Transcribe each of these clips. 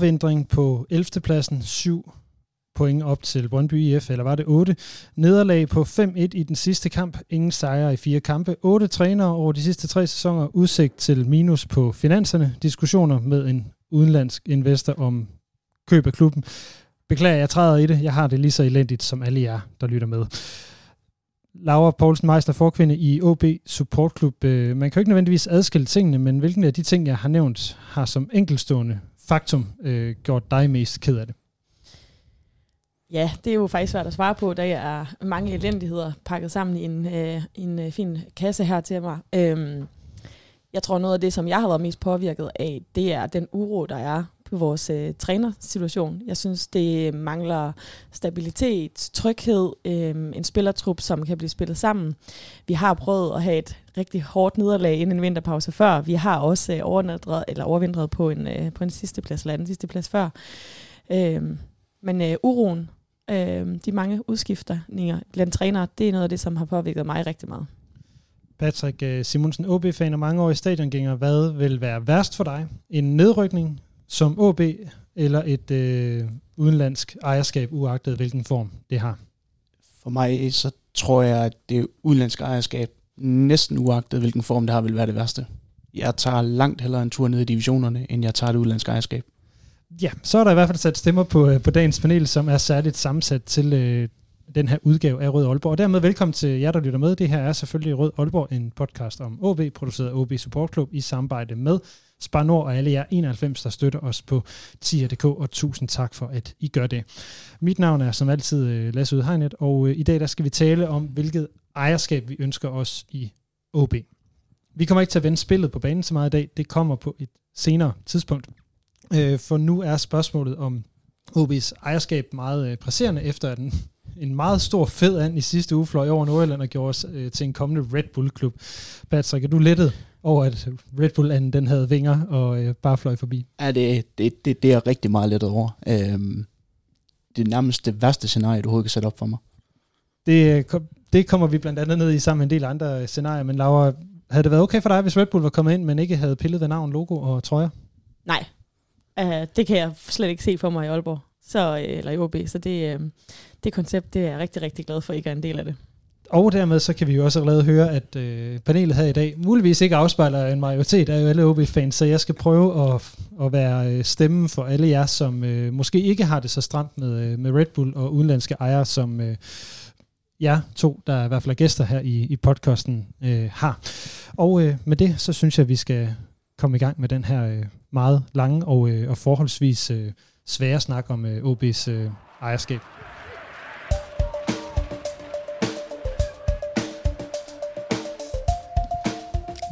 Overvindring på 11. pladsen, 7 point op til Brøndby IF, eller var det 8. Nederlag på 5-1 i den sidste kamp. Ingen sejre i fire kampe. 8 trænere over de sidste tre sæsoner. Udsigt til minus på finanserne. Diskussioner med en udenlandsk investor om køb af klubben. Beklager, jeg træder i det. Jeg har det lige så elendigt som alle jer, der lytter med. Laura Poulsen Meister, forkvinde i OB Support Club. Øh, man kan jo ikke nødvendigvis adskille tingene, men hvilken af de ting, jeg har nævnt, har som enkelstående faktum øh, gjort dig mest ked af det? Ja, det er jo faktisk svært at svare på, da jeg er mange elendigheder pakket sammen i en, øh, en øh, fin kasse her til mig. Øhm, jeg tror noget af det, som jeg har været mest påvirket af, det er den uro, der er på vores øh, trænersituation. Jeg synes, det øh, mangler stabilitet, tryghed, øh, en spillertrup, som kan blive spillet sammen. Vi har prøvet at have et rigtig hårdt nederlag inden en vinterpause før. Vi har også øh, eller overvintret på en, øh, på en sidste plads, eller anden sidste plads før. Øh, men øh, uroen, øh, de mange udskiftninger blandt trænere, det er noget af det, som har påvirket mig rigtig meget. Patrick øh, Simonsen, OB-fan og mange år i stadiongænger. Hvad vil være værst for dig? En nedrykning som OB eller et øh, udenlandsk ejerskab, uagtet hvilken form det har? For mig så tror jeg, at det udenlandske ejerskab, næsten uagtet hvilken form det har, vil være det værste. Jeg tager langt hellere en tur ned i divisionerne, end jeg tager det udenlandske ejerskab. Ja, så er der i hvert fald sat stemmer på, øh, på dagens panel, som er særligt sammensat til øh, den her udgave af Rød Aalborg. Og dermed velkommen til jer, der lytter med. Det her er selvfølgelig Rød Aalborg, en podcast om OB, produceret af OB Support Club i samarbejde med Spar Nord og alle jer 91, der støtter os på tier.dk, og tusind tak for, at I gør det. Mit navn er som altid øh, Lasse Udhegnet, og øh, i dag der skal vi tale om, hvilket ejerskab vi ønsker os i OB. Vi kommer ikke til at vende spillet på banen så meget i dag, det kommer på et senere tidspunkt. Øh, for nu er spørgsmålet om OB's ejerskab meget presserende, efter at den en meget stor fed and i sidste uge fløj over Nordjylland og gjorde os øh, til en kommende Red Bull-klub. Patrick, er du lettet over, at Red Bull den havde vinger og øh, bare fløj forbi? Ja, det, det, det, det er rigtig meget lettet over. Øhm, det er nærmest det værste scenarie, du overhovedet kan sætte op for mig. Det, øh, det kommer vi blandt andet ned i sammen med en del andre scenarier, men Laura, havde det været okay for dig, hvis Red Bull var kommet ind, men ikke havde pillet ved navn, logo og trøjer? Nej, uh, det kan jeg slet ikke se for mig i Aalborg, så, øh, eller i OB, så det, uh, det koncept, det er jeg rigtig, rigtig glad for, at ikke er en del af det. Og dermed så kan vi jo også allerede høre, at øh, panelet her i dag muligvis ikke afspejler en majoritet af alle OB-fans, så jeg skal prøve at, at være øh, stemmen for alle jer, som øh, måske ikke har det så stramt med, øh, med Red Bull og udenlandske ejere, som øh, jer to, der i hvert fald er gæster her i, i podcasten, øh, har. Og øh, med det, så synes jeg, at vi skal komme i gang med den her øh, meget lange og, øh, og forholdsvis øh, svære snak om øh, OB's øh, ejerskab.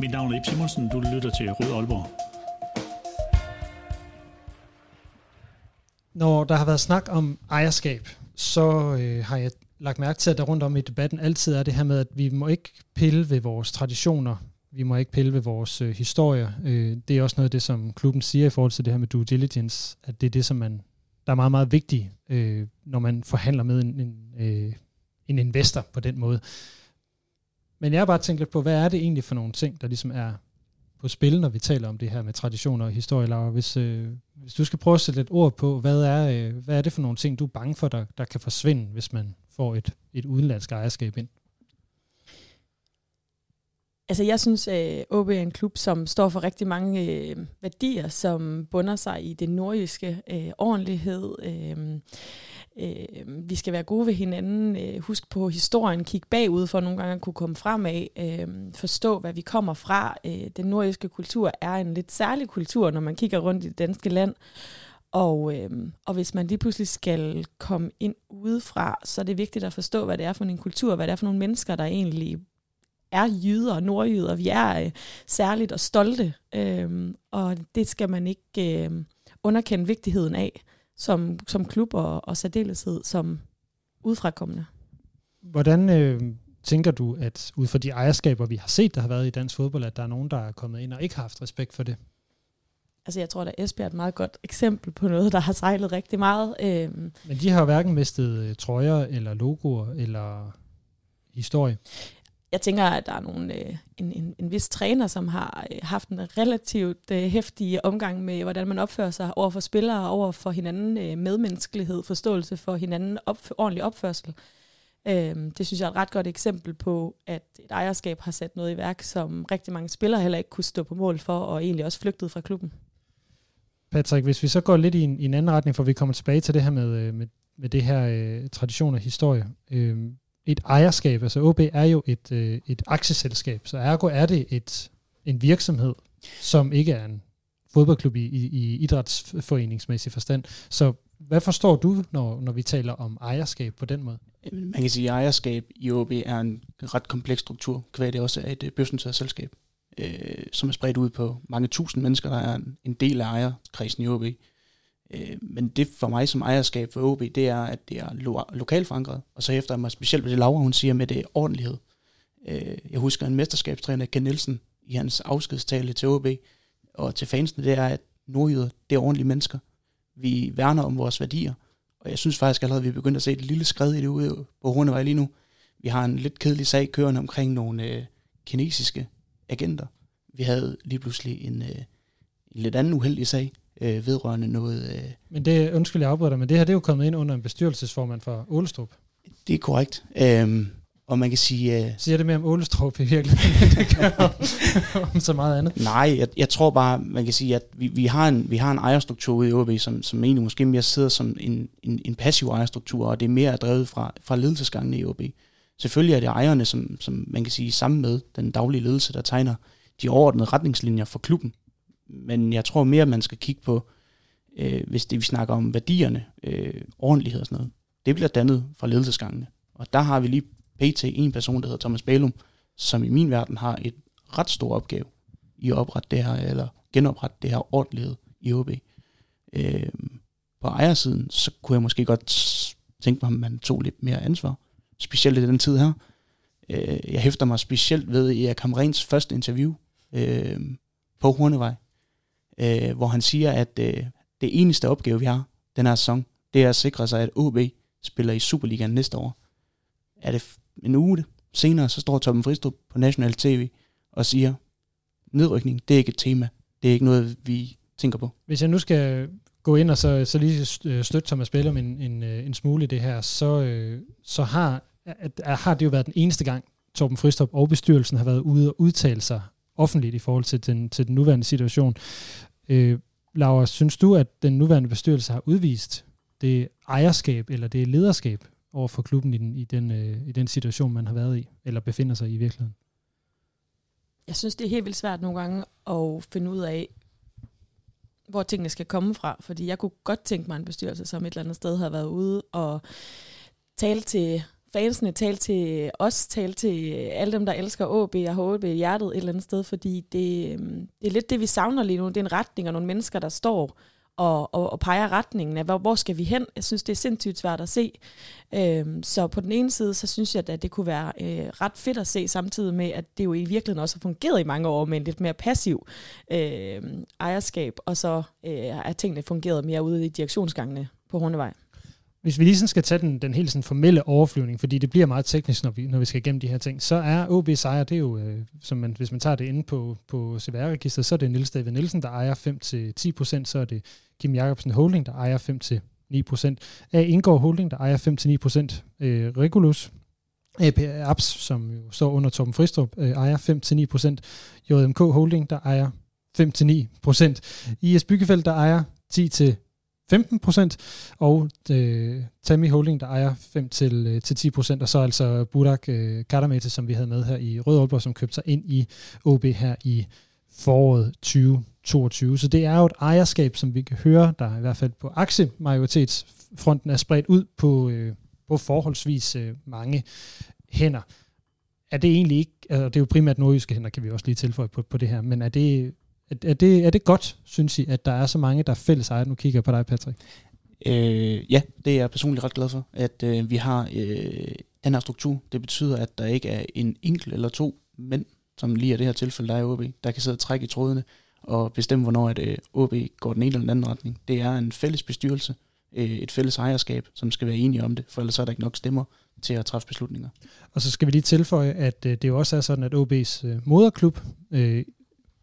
Mit navn er Ip Simonsen, du lytter til Rød Aalborg. Når der har været snak om ejerskab, så øh, har jeg lagt mærke til, at der rundt om i debatten altid er det her med, at vi må ikke pille ved vores traditioner, vi må ikke pille ved vores øh, historie. Øh, det er også noget af det, som klubben siger i forhold til det her med due diligence, at det er det, som man, der er meget, meget vigtigt, øh, når man forhandler med en, en, øh, en investor på den måde. Men jeg har bare tænkt lidt på, hvad er det egentlig for nogle ting, der ligesom er på spil, når vi taler om det her med traditioner og historie, Laura. Hvis, øh, hvis du skal prøve at sætte lidt ord på, hvad er, øh, hvad er det for nogle ting, du er bange for, der, der kan forsvinde, hvis man får et, et udenlandsk ejerskab ind? Altså jeg synes, øh, at OB er en klub, som står for rigtig mange øh, værdier, som bunder sig i det nordiske øh, ordentlighed, øh, Øh, vi skal være gode ved hinanden, øh, husk på historien, kig bagud for nogle gange at kunne komme frem af, øh, forstå hvad vi kommer fra. Øh, den nordiske kultur er en lidt særlig kultur, når man kigger rundt i det danske land. Og, øh, og hvis man lige pludselig skal komme ind udefra, så er det vigtigt at forstå, hvad det er for en kultur, hvad det er for nogle mennesker, der egentlig er jyder og nordjyder. Vi er øh, særligt og stolte, øh, og det skal man ikke... Øh, underkende vigtigheden af som, som klub og, og særdeleshed som udfrakommende. Hvordan øh, tænker du, at ud fra de ejerskaber, vi har set, der har været i dansk fodbold, at der er nogen, der er kommet ind og ikke har haft respekt for det? Altså jeg tror, at Esbjerg er et meget godt eksempel på noget, der har sejlet rigtig meget. Øhm. Men de har jo hverken mistet øh, trøjer eller logoer eller historie. Jeg tænker, at der er nogle, øh, en, en, en vis træner, som har øh, haft en relativt øh, hæftig omgang med, hvordan man opfører sig over for spillere, over for hinanden, øh, medmenneskelighed, forståelse for hinanden, op, ordentlig opførsel. Øh, det synes jeg er et ret godt eksempel på, at et ejerskab har sat noget i værk, som rigtig mange spillere heller ikke kunne stå på mål for, og egentlig også flygtet fra klubben. Patrick, hvis vi så går lidt i en, i en anden retning, for vi kommer tilbage til det her med, øh, med, med det her øh, tradition og historie. Øh, et ejerskab, altså OB er jo et, øh, et aktieselskab, så ergo er det et, en virksomhed, som ikke er en fodboldklub i, i, i idrætsforeningsmæssig forstand. Så hvad forstår du, når, når vi taler om ejerskab på den måde? Man kan sige, at ejerskab i OB er en ret kompleks struktur, hvad det også er et øh, børsnoteret selskab øh, som er spredt ud på mange tusind mennesker, der er en, en del af ejerkredsen i OB. Øh, men det for mig som ejerskab for OB, det er, at det er lo- lokalt forankret, og så efter mig specielt ved det Laura, hun siger med det ordentlighed. Øh, jeg husker en mesterskabstræner, Ken Nielsen, i hans afskedstale til OB, og til fansene, det er, at nordjyder, det er ordentlige mennesker. Vi værner om vores værdier, og jeg synes faktisk allerede, at vi er begyndt at se et lille skred i det ude på Hornevej lige nu. Vi har en lidt kedelig sag kørende omkring nogle øh, kinesiske agenter. Vi havde lige pludselig en, øh, en lidt anden uheldig sag øh, vedrørende noget... Øh, men det, undskyld, jeg afbryder men det her det er jo kommet ind under en bestyrelsesformand for Ålestrup. Det er korrekt. Øhm, og man kan sige... Øh, Siger det mere om Ålestrup i virkeligheden, det gør om, om så meget andet? Nej, jeg, jeg tror bare, man kan sige, at vi, vi, har, en, vi har en ejerstruktur ude i OB, som, som egentlig måske mere sidder som en, en, en passiv ejerstruktur, og det er mere drevet fra, fra ledelsesgangen i OB. Selvfølgelig er det ejerne, som, som man kan sige, sammen med den daglige ledelse, der tegner de overordnede retningslinjer for klubben. Men jeg tror mere, at man skal kigge på, øh, hvis det vi snakker om værdierne, øh, ordentlighed og sådan noget. Det bliver dannet fra ledelsesgangene. Og der har vi lige pt. en person, der hedder Thomas Balum, som i min verden har et ret stor opgave i at oprette det her, eller genoprette det her ordentlighed i OB. Øh, på ejersiden, så kunne jeg måske godt tænke mig, at man tog lidt mere ansvar. Specielt i den tid her. Øh, jeg hæfter mig specielt ved Erik Kamrens første interview øh, på Hornevej, øh, hvor han siger, at øh, det eneste opgave, vi har den her sæson, det er at sikre sig, at OB spiller i Superligaen næste år. Er det en uge senere, så står Torben Fristrup på National TV og siger, nedrykning, det er ikke et tema. Det er ikke noget, vi tænker på. Hvis jeg nu skal gå ind og så, så lige øh, støtte Thomas Bellum en, en, øh, en smule i det her, så, øh, så har, at, har det jo været den eneste gang, Torben Fristrup og bestyrelsen har været ude og udtale sig offentligt i forhold til den, til den nuværende situation. Øh, Laura, synes du, at den nuværende bestyrelse har udvist det ejerskab eller det lederskab over for klubben i den, i, den, øh, i den situation, man har været i, eller befinder sig i i virkeligheden? Jeg synes, det er helt vildt svært nogle gange at finde ud af, hvor tingene skal komme fra. Fordi jeg kunne godt tænke mig en bestyrelse, som et eller andet sted har været ude og tale til fansene, talte til os, talte til alle dem, der elsker AB og HB i hjertet et eller andet sted, fordi det, øhm, det er lidt det, vi savner lige nu. Det er en retning og nogle mennesker, der står og, og, og peger retningen af, hvor, hvor skal vi hen? Jeg synes, det er sindssygt svært at se. Øhm, så på den ene side, så synes jeg, at det kunne være øh, ret fedt at se, samtidig med, at det jo i virkeligheden også har fungeret i mange år med en lidt mere passiv øh, ejerskab, og så øh, er tingene fungeret mere ude i direktionsgangene på Hornevej. Hvis vi lige sådan skal tage den, den helt sådan formelle overflyvning, fordi det bliver meget teknisk, når vi, når vi skal igennem de her ting, så er OB Sejr, det er jo, øh, som man, hvis man tager det inde på, på CVR-registeret, så er det Niels David Nielsen, der ejer 5-10%, så er det Kim Jacobsen Holding, der ejer 5-9%, A. Indgår Holding, der ejer 5-9%, øh, Regulus, AP Apps, som jo står under Torben Fristrup, øh, ejer 5-9%, JMK Holding, der ejer 5-9%, IS Byggefeldt, der ejer 10 15 procent, og øh, Tammy Holding, der ejer 5 til, øh, til 10 procent, og så altså Budak øh, Kadamete, som vi havde med her i Rød Aalborg, som købte sig ind i OB her i foråret 2022. Så det er jo et ejerskab, som vi kan høre, der i hvert fald på aktiemajoritetsfronten er spredt ud på, øh, på forholdsvis øh, mange hænder. Er det egentlig ikke, altså det er jo primært nordjyske hænder, kan vi også lige tilføje på, på det her, men er det er, er, det, er det godt, synes I, at der er så mange, der er fælles ejet? Nu kigger jeg på dig, Patrick. Øh, ja, det er jeg personligt ret glad for, at øh, vi har øh, den her struktur. Det betyder, at der ikke er en enkelt eller to mænd, som lige er det her tilfælde, der er i OB, der kan sidde og trække i trådene og bestemme, hvornår at, øh, OB går den ene eller den anden retning. Det er en fælles bestyrelse, øh, et fælles ejerskab, som skal være enige om det, for ellers er der ikke nok stemmer til at træffe beslutninger. Og så skal vi lige tilføje, at øh, det jo også er sådan, at OB's øh, moderklub, øh,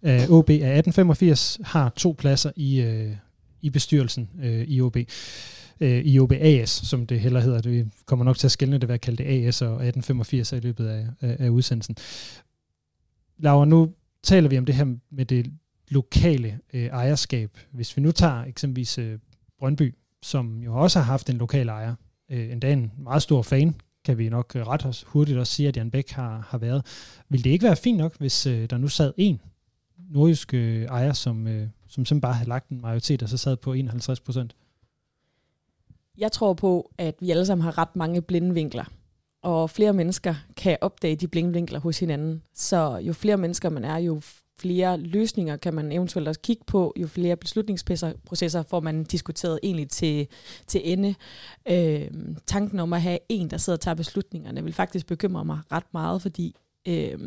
Øh, OB af 1885, har to pladser i, øh, i bestyrelsen øh, i OB. Øh, I OB AS, som det heller hedder. Det kommer nok til at skælne det ved at kalde det AS og 1885 i løbet af, af, af udsendelsen. Laura, nu taler vi om det her med det lokale øh, ejerskab. Hvis vi nu tager eksempelvis øh, Brøndby, som jo også har haft en lokal ejer, øh, endda en meget stor fan, kan vi nok ret hurtigt også sige, at Jan Bæk har, har været. Vil det ikke være fint nok, hvis øh, der nu sad en nordjyske øh, ejer, som, øh, som simpelthen bare havde lagt en majoritet, og så sad på 51 procent? Jeg tror på, at vi alle sammen har ret mange blinde vinkler og flere mennesker kan opdage de blinde vinkler hos hinanden. Så jo flere mennesker man er, jo flere løsninger kan man eventuelt også kigge på, jo flere beslutningsprocesser får man diskuteret egentlig til, til ende. Øh, tanken om at have en, der sidder og tager beslutningerne, vil faktisk bekymre mig ret meget, fordi øh,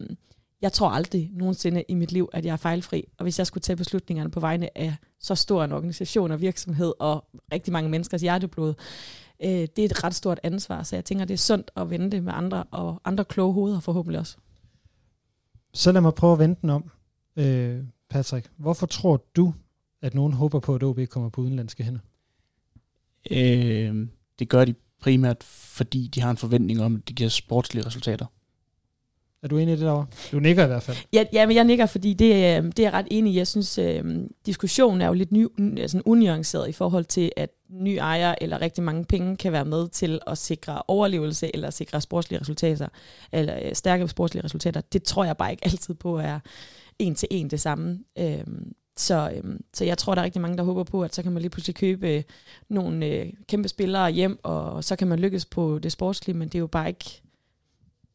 jeg tror aldrig nogensinde i mit liv, at jeg er fejlfri. Og hvis jeg skulle tage beslutningerne på vegne af så stor en organisation og virksomhed og rigtig mange menneskers hjerteblod, øh, det er et ret stort ansvar. Så jeg tænker, det er sundt at vente med andre og andre kloge hoveder forhåbentlig også. Så lad mig prøve at vente den om. Øh, Patrick, hvorfor tror du, at nogen håber på, at OB kommer på udenlandske hænder? Øh, det gør de primært, fordi de har en forventning om, at det giver sportslige resultater. Er du enig i det derovre? Du nikker i hvert fald. Ja, ja men jeg nikker, fordi det, øh, det er jeg ret enig i. Jeg synes, øh, diskussionen er jo lidt ny, altså unuanceret i forhold til, at ny ejer eller rigtig mange penge kan være med til at sikre overlevelse eller sikre sportslige resultater, eller øh, stærke sportslige resultater. Det tror jeg bare ikke altid på er en til en det samme. Øh, så, øhm, så jeg tror, der er rigtig mange, der håber på, at så kan man lige pludselig købe øh, nogle øh, kæmpe spillere hjem, og så kan man lykkes på det sportslige, men det er jo bare ikke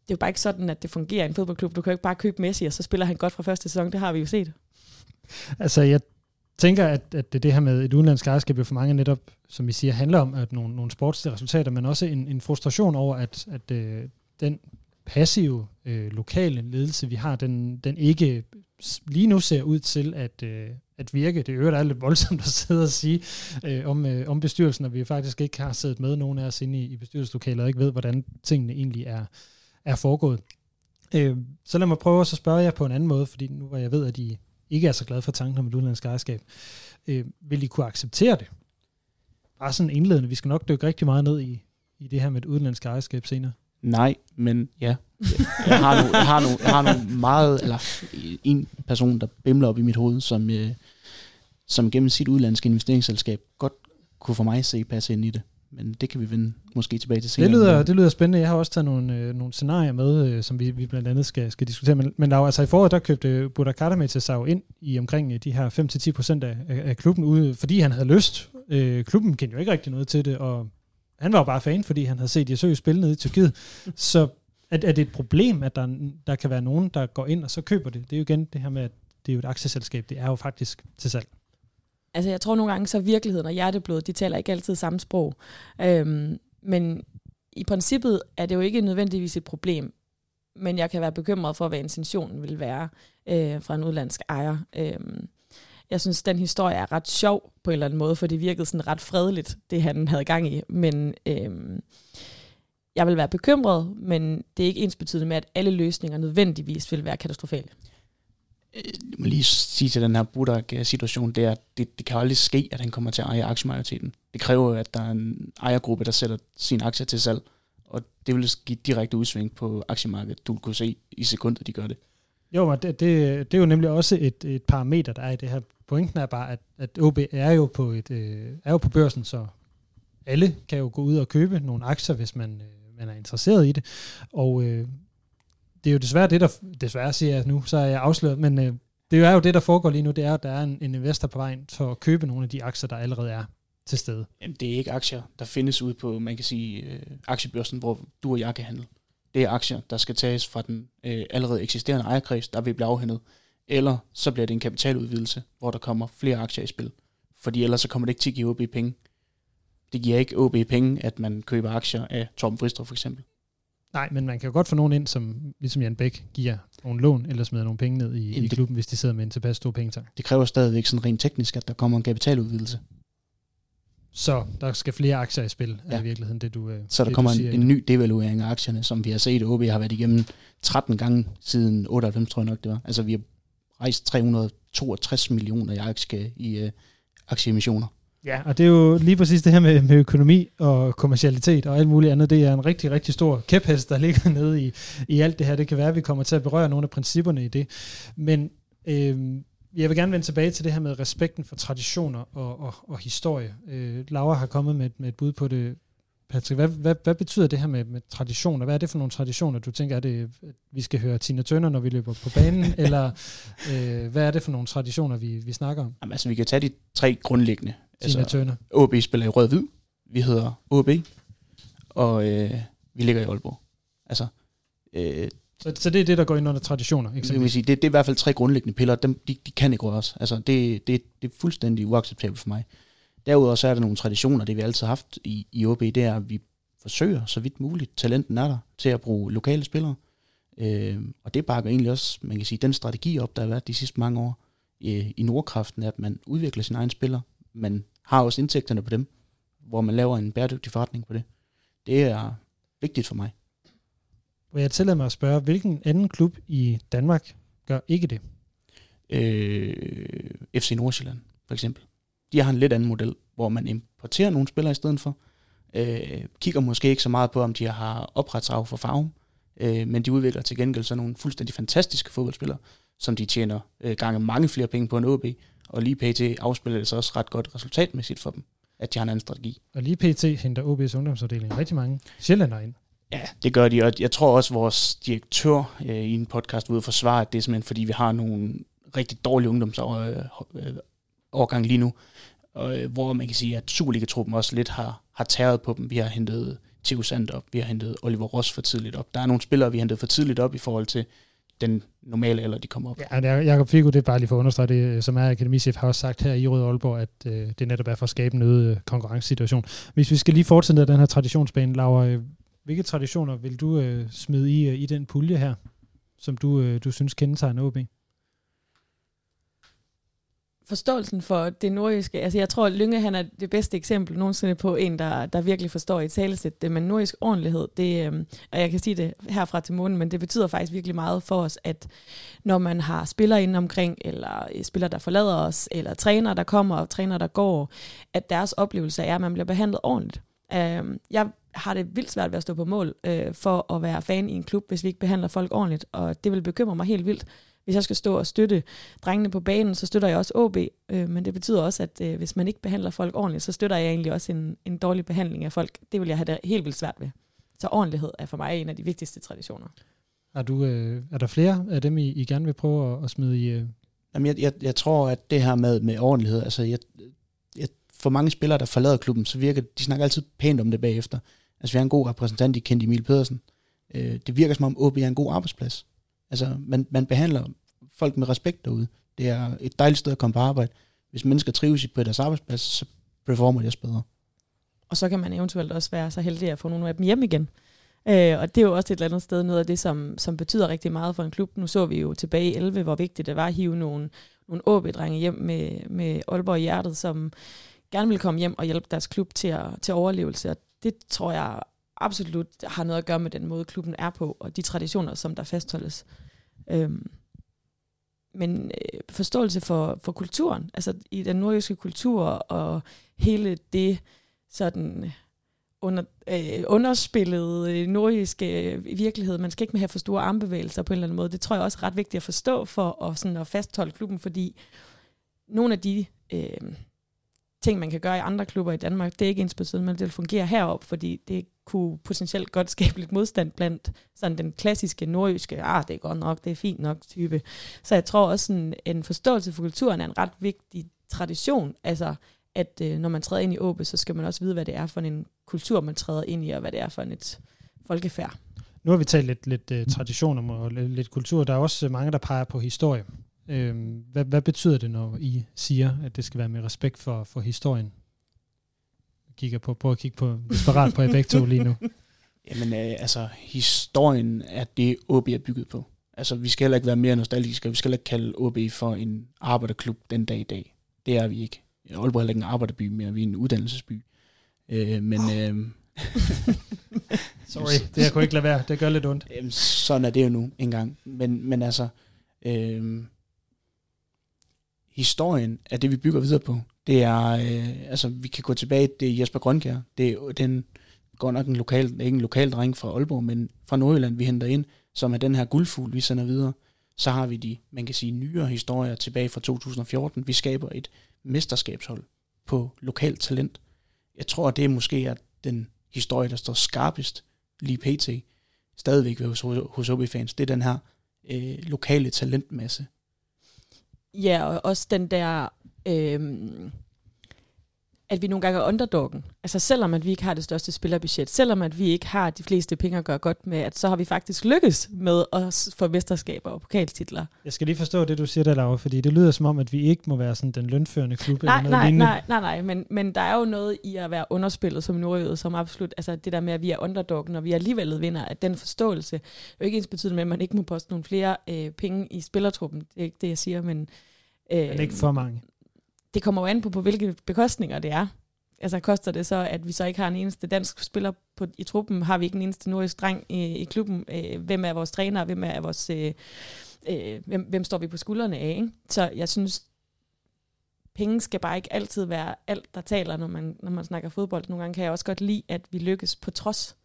det er jo bare ikke sådan, at det fungerer i en fodboldklub. Du kan jo ikke bare købe Messi, og så spiller han godt fra første sæson. Det har vi jo set. Altså, jeg tænker, at, at det, det her med et udenlandsk ejerskab jo for mange netop, som vi siger, handler om at nogle, nogle sportslige resultater, men også en, en frustration over, at, at øh, den passive øh, lokale ledelse, vi har, den, den ikke lige nu ser ud til at, øh, at virke. Det øvrigt er lidt voldsomt at sidde og sige øh, om, øh, om bestyrelsen, og vi faktisk ikke har siddet med nogen af os inde i, i bestyrelseslokalet og ikke ved, hvordan tingene egentlig er, er foregået. Øh, så lad mig prøve at spørge jer på en anden måde, fordi nu hvor jeg ved, at I ikke er så glade for tanken om et udenlandsk ejerskab, øh, vil I kunne acceptere det? Bare sådan indledende. Vi skal nok dykke rigtig meget ned i, i det her med et udenlandsk ejerskab senere. Nej, men ja. Jeg har nogle, jeg har nogle, jeg har nogle meget, eller en person, der bimler op i mit hoved, som, øh, som gennem sit udlandske investeringsselskab godt kunne få mig at se passe ind i det men det kan vi vende måske tilbage til senere. Det lyder, det lyder spændende. Jeg har også taget nogle, øh, nogle scenarier med, øh, som vi, vi blandt andet skal, skal diskutere. Men, men der var, altså i foråret, der købte Budak med til sig ind i omkring øh, de her 5-10 procent af, af klubben ude, fordi han havde lyst. Øh, klubben kendte jo ikke rigtig noget til det, og han var jo bare fan, fordi han havde set Jesø spille nede i Tyrkiet. Så er, er det et problem, at der, der kan være nogen, der går ind og så køber det? Det er jo igen det her med, at det er jo et aktieselskab. Det er jo faktisk til salg. Altså jeg tror nogle gange, så virkeligheden og hjerteblodet, de taler ikke altid samme sprog. Øhm, men i princippet er det jo ikke nødvendigvis et problem, men jeg kan være bekymret for, hvad intentionen vil være øh, fra en udlandsk ejer. Øhm, jeg synes, den historie er ret sjov på en eller anden måde, for det virkede sådan ret fredeligt, det han havde gang i. Men øhm, jeg vil være bekymret, men det er ikke ens betydende med, at alle løsninger nødvendigvis vil være katastrofale jeg må lige sige til den her Budak-situation, det er, at det, det kan aldrig ske, at han kommer til at eje aktiemajoriteten. Det kræver at der er en ejergruppe, der sætter sin aktier til salg, og det vil give direkte udsving på aktiemarkedet. Du vil kunne se i sekunder, de gør det. Jo, men det, det, det er jo nemlig også et, et parameter, der er i det her. Pointen er bare, at, at OB er jo, på et, øh, er jo på børsen, så alle kan jo gå ud og købe nogle aktier, hvis man, øh, man er interesseret i det. Og øh, det er jo desværre det, der, desværre siger jeg nu, så er jeg afsløret, men øh, det er jo det, der foregår lige nu, det er, at der er en, en investor på vejen for at købe nogle af de aktier, der allerede er til stede. Jamen, det er ikke aktier, der findes ude på, man kan sige, øh, aktiebørsen, hvor du og jeg kan handle. Det er aktier, der skal tages fra den øh, allerede eksisterende ejerkreds, der vil blive afhændet eller så bliver det en kapitaludvidelse, hvor der kommer flere aktier i spil. Fordi ellers så kommer det ikke til at give OB penge. Det giver ikke OB penge, at man køber aktier af Torben Fristrup for eksempel. Nej, men man kan jo godt få nogen ind, som ligesom Jan Bæk giver nogle lån, eller smider nogle penge ned i, i Jamen, det- klubben, hvis de sidder med en tilpas stor pengetank. Det kræver stadigvæk sådan rent teknisk, at der kommer en kapitaludvidelse. Så der skal flere aktier i spil, ja. er i virkeligheden det, du øh, Så der det, kommer en, siger. en ny devaluering af aktierne, som vi har set, OB har været igennem 13 gange siden 98, tror jeg nok det var. Altså vi har rejst 362 millioner i, aktie, i øh, aktieemissioner. Ja, og det er jo lige præcis det her med, med økonomi og kommercialitet og alt muligt andet. Det er en rigtig, rigtig stor kæphest, der ligger nede i, i alt det her. Det kan være, at vi kommer til at berøre nogle af principperne i det. Men øh, jeg vil gerne vende tilbage til det her med respekten for traditioner og, og, og historie. Øh, Laura har kommet med, et- med et bud på det. Patrick, hvad, hvad, hvad betyder det her med, med traditioner? Hvad er det for nogle traditioner, du tænker, er det, at vi skal høre Tina Turner, når vi løber på banen? eller øh, hvad er det for nogle traditioner, vi, vi snakker om? Jamen, altså vi kan tage de tre grundlæggende. Tina Altså, Turner. OB spiller i rød-hvid. Vi hedder OB. Og øh, vi ligger i Aalborg. Altså, øh, Så, så det er det, der går ind under traditioner, eksempelvis. vi sige, det, det er i hvert fald tre grundlæggende piller. Dem, de, de kan ikke røres. Altså, det, det, det er fuldstændig uacceptabelt for mig. Derudover så er der nogle traditioner, det vi altid har haft i, i OB, det er, at vi forsøger så vidt muligt, talenten er der, til at bruge lokale spillere. Øh, og det bakker egentlig også, man kan sige, den strategi op, der har været de sidste mange år øh, i Nordkraften, at man udvikler sin egen spiller. Man har også indtægterne på dem, hvor man laver en bæredygtig forretning på det. Det er vigtigt for mig. Og jeg tillader mig at spørge, hvilken anden klub i Danmark gør ikke det? øh, FC Nordsjælland, for eksempel. De har en lidt anden model, hvor man importerer nogle spillere i stedet for. Øh, kigger måske ikke så meget på, om de har opretsrav for farven, øh, men de udvikler til gengæld så nogle fuldstændig fantastiske fodboldspillere, som de tjener øh, gange mange flere penge på en OB, og lige pt. afspiller det så også ret godt resultatmæssigt for dem, at de har en anden strategi. Og lige pt. henter OB's ungdomsafdeling rigtig mange sjællænder ind. Ja, det gør de, og jeg tror også, at vores direktør øh, i en podcast ude og forsvare, at det er simpelthen, fordi vi har nogle rigtig dårlige ungdomsårgang lige nu, og, øh, hvor man kan sige, at Superliga-truppen også lidt har, har tæret på dem. Vi har hentet Theo Sand op, vi har hentet Oliver Ross for tidligt op. Der er nogle spillere, vi har hentet for tidligt op i forhold til den normale alder, de kommer op. Ja, Jakob Figo, det er bare lige for at understrege det, øh, som er akademichef, har også sagt her i Røde Aalborg, at øh, det netop er for at skabe en øget øh, konkurrencesituation. Hvis vi skal lige fortsætte den her traditionsbane, Laura, øh, hvilke traditioner vil du øh, smide i, øh, i den pulje her, som du, øh, du synes kendetegner OB? Forståelsen for det nordjyske, altså jeg tror, at Lynge han er det bedste eksempel nogensinde på en, der, der virkelig forstår i talesæt det, men nordisk ordentlighed, det, øhm, og jeg kan sige det herfra til månen, men det betyder faktisk virkelig meget for os, at når man har spillere inde omkring, eller øh, spillere, der forlader os, eller træner, der kommer, og træner, der går, at deres oplevelse er, at man bliver behandlet ordentligt. Øhm, jeg har det vildt svært ved at stå på mål øh, for at være fan i en klub, hvis vi ikke behandler folk ordentligt, og det vil bekymre mig helt vildt, hvis jeg skal stå og støtte drengene på banen, så støtter jeg også OB, øh, men det betyder også, at øh, hvis man ikke behandler folk ordentligt, så støtter jeg egentlig også en, en dårlig behandling af folk. Det vil jeg have det helt vildt svært ved. Så ordentlighed er for mig en af de vigtigste traditioner. Er, du, øh, er der flere af dem, I, I gerne vil prøve at, at smide i... Øh, Jamen, jeg, jeg, jeg tror, at det her med, med ordentlighed, altså jeg, jeg, for mange spillere, der forlader klubben, så virker, de snakker altid pænt om det bagefter. Altså vi har en god repræsentant i Kent Emil Pedersen. Øh, det virker som om OB er en god arbejdsplads. Altså man, man behandler folk med respekt derude. Det er et dejligt sted at komme på arbejde. Hvis mennesker trives på deres arbejdsplads, så performer de også bedre. Og så kan man eventuelt også være så heldig at få nogle af dem hjem igen. Øh, og det er jo også et eller andet sted noget af det, som, som betyder rigtig meget for en klub. Nu så vi jo tilbage i 11, hvor vigtigt det var at hive nogle, nogle AB-drenge hjem med, med Aalborg i hjertet, som gerne vil komme hjem og hjælpe deres klub til, at, til overlevelse. Og det tror jeg absolut har noget at gøre med den måde, klubben er på, og de traditioner, som der fastholdes. Øhm, men øh, forståelse for, for kulturen, altså i den nordjyske kultur og hele det sådan øh, under, øh, underspillede øh, nordjyske øh, virkelighed. Man skal ikke have for store armbevægelser på en eller anden måde. Det tror jeg også er ret vigtigt at forstå for at, sådan, at fastholde klubben, fordi nogle af de øh, ting, man kan gøre i andre klubber i Danmark, det er ikke ens betydende, men det vil fungere herop, fordi det kunne potentielt godt skabe lidt modstand blandt sådan den klassiske nordjyske, ah, det er godt nok, det er fint nok type. Så jeg tror også, sådan, en forståelse for kulturen er en ret vigtig tradition, altså at øh, når man træder ind i åbe, så skal man også vide, hvad det er for en kultur, man træder ind i, og hvad det er for et folkefærd. nu har vi talt lidt, lidt uh, tradition og lidt, lidt kultur. Der er også mange, der peger på historie. Øh, hvad, hvad betyder det, når I siger, at det skal være med respekt for, for historien? Jeg kigger på, prøv at kigge på, desperat på jer begge to lige nu. Jamen, øh, altså, historien er det, OB er bygget på. Altså, vi skal heller ikke være mere nostalgiske, vi skal heller ikke kalde OB for en arbejderklub den dag i dag. Det er vi ikke. Aalborg er heller ikke en arbejderby mere, vi er en uddannelsesby. Øh, men... Øh, Sorry, det jeg kunne ikke lade være. Det gør lidt ondt. Jamen, sådan er det jo nu engang. Men, men altså, øh, historien er det, vi bygger videre på. Det er, øh, altså, vi kan gå tilbage, det er Jesper Grønkjær. Det er den, godt nok en lokal, ikke en lokal dreng fra Aalborg, men fra Nordjylland, vi henter ind, som er den her guldfugl, vi sender videre. Så har vi de, man kan sige, nyere historier tilbage fra 2014. Vi skaber et mesterskabshold på lokalt talent. Jeg tror, det er måske er den historie, der står skarpest lige pt. Stadigvæk hos, hos OB-fans. Det er den her øh, lokale talentmasse. Ja, og også den der... Øh, at vi nogle gange er underdoggen. Altså selvom at vi ikke har det største spillerbudget, selvom at vi ikke har de fleste penge at gøre godt med, at så har vi faktisk lykkes med at få mesterskaber og pokaltitler. Jeg skal lige forstå det, du siger der, Laura, fordi det lyder som om, at vi ikke må være sådan den lønførende klub. Nej, eller noget nej, lignende. nej, nej, nej, men, men der er jo noget i at være underspillet som nordjyde, som absolut, altså det der med, at vi er underdoggen, og vi alligevel vinder, at den forståelse er jo ikke ens betydende med, at man ikke må poste nogle flere øh, penge i spillertruppen. Det er ikke det, jeg siger, men... Øh, Men ikke for mange det kommer jo an på, på hvilke bekostninger det er. Altså koster det så, at vi så ikke har en eneste dansk spiller på, i truppen? Har vi ikke en eneste nordisk dreng i, i klubben? Øh, hvem er vores træner? Hvem er vores... Øh, øh, hvem, hvem står vi på skuldrene af? Ikke? Så jeg synes, penge skal bare ikke altid være alt, der taler, når man, når man snakker fodbold. Nogle gange kan jeg også godt lide, at vi lykkes på trods.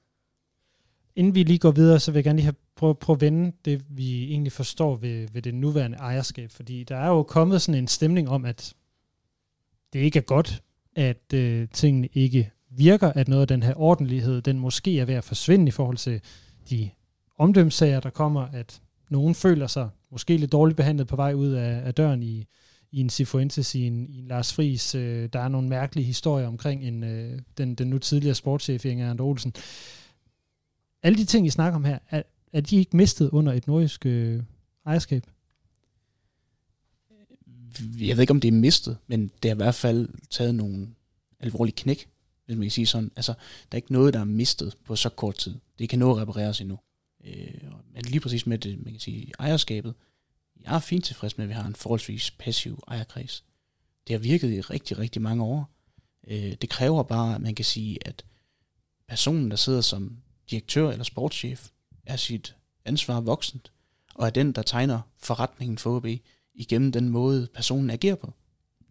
Inden vi lige går videre, så vil jeg gerne lige have, prøve, prøve at vende det, vi egentlig forstår ved, ved det nuværende ejerskab. Fordi der er jo kommet sådan en stemning om, at det ikke er godt, at øh, tingene ikke virker, at noget af den her ordentlighed, den måske er ved at forsvinde i forhold til de omdømssager, der kommer, at nogen føler sig måske lidt dårligt behandlet på vej ud af, af døren i, i en Sifuentes, i en, i en Lars Friis. Øh, der er nogle mærkelige historier omkring en, øh, den, den nu tidligere sportschef, Inger Arndt Olsen. Alle de ting, I snakker om her, er, er de ikke mistet under et nordisk øh, ejerskab? Jeg ved ikke, om det er mistet, men det har i hvert fald taget nogle alvorlige knæk, hvis man kan sige sådan. Altså, der er ikke noget, der er mistet på så kort tid. Det kan nå at repareres endnu. Øh, men lige præcis med det, man kan sige, ejerskabet. Jeg er fint tilfreds med, at vi har en forholdsvis passiv ejerkreds. Det har virket i rigtig, rigtig mange år. Øh, det kræver bare, at man kan sige, at personen, der sidder som direktør eller sportschef, er sit ansvar voksent, og er den, der tegner forretningen for OB igennem den måde, personen agerer på.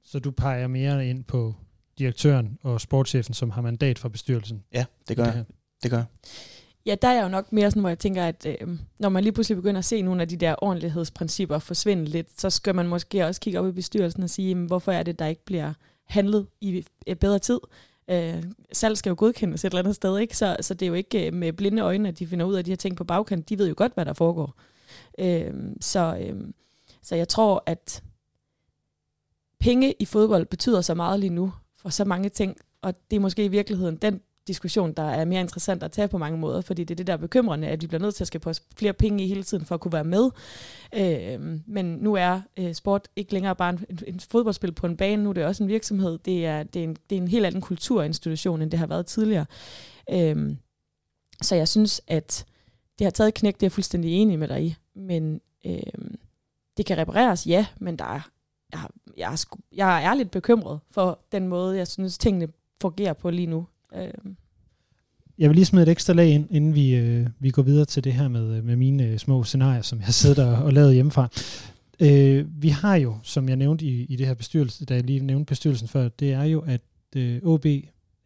Så du peger mere ind på direktøren og sportschefen, som har mandat fra bestyrelsen? Ja, det gør Det jeg. Det gør jeg. Ja, der er jeg jo nok mere sådan, hvor jeg tænker, at øh, når man lige pludselig begynder at se nogle af de der ordentlighedsprincipper forsvinde lidt, så skal man måske også kigge op i bestyrelsen og sige, jamen, hvorfor er det, der ikke bliver handlet i et bedre tid? Øh, salg skal jo godkendes et eller andet sted, ikke? Så, så det er jo ikke øh, med blinde øjne, at de finder ud af de her ting på bagkant. De ved jo godt, hvad der foregår. Øh, så, øh, så jeg tror, at penge i fodbold betyder så meget lige nu for så mange ting, og det er måske i virkeligheden den diskussion, der er mere interessant at tage på mange måder, fordi det er det, der er bekymrende, at vi bliver nødt til at skal poste flere penge i hele tiden for at kunne være med. Øh, men nu er øh, sport ikke længere bare en, en fodboldspil på en bane, nu er det også en virksomhed. Det er, det er, en, det er en helt anden kulturinstitution, end det har været tidligere. Øh, så jeg synes, at det har taget knæk, det er jeg fuldstændig enig med dig i, men øh, det kan repareres, ja, men der er, jeg, jeg, er sku, jeg er lidt bekymret for den måde, jeg synes, tingene fungerer på lige nu. Øh, Jeg vil lige smide et ekstra lag ind, inden vi, øh, vi går videre til det her med, øh, med mine øh, små scenarier, som jeg sidder og, og lavet hjemmefra. Øh, vi har jo, som jeg nævnte i, i det her bestyrelse, da jeg lige nævnte bestyrelsen før, det er jo, at øh, OB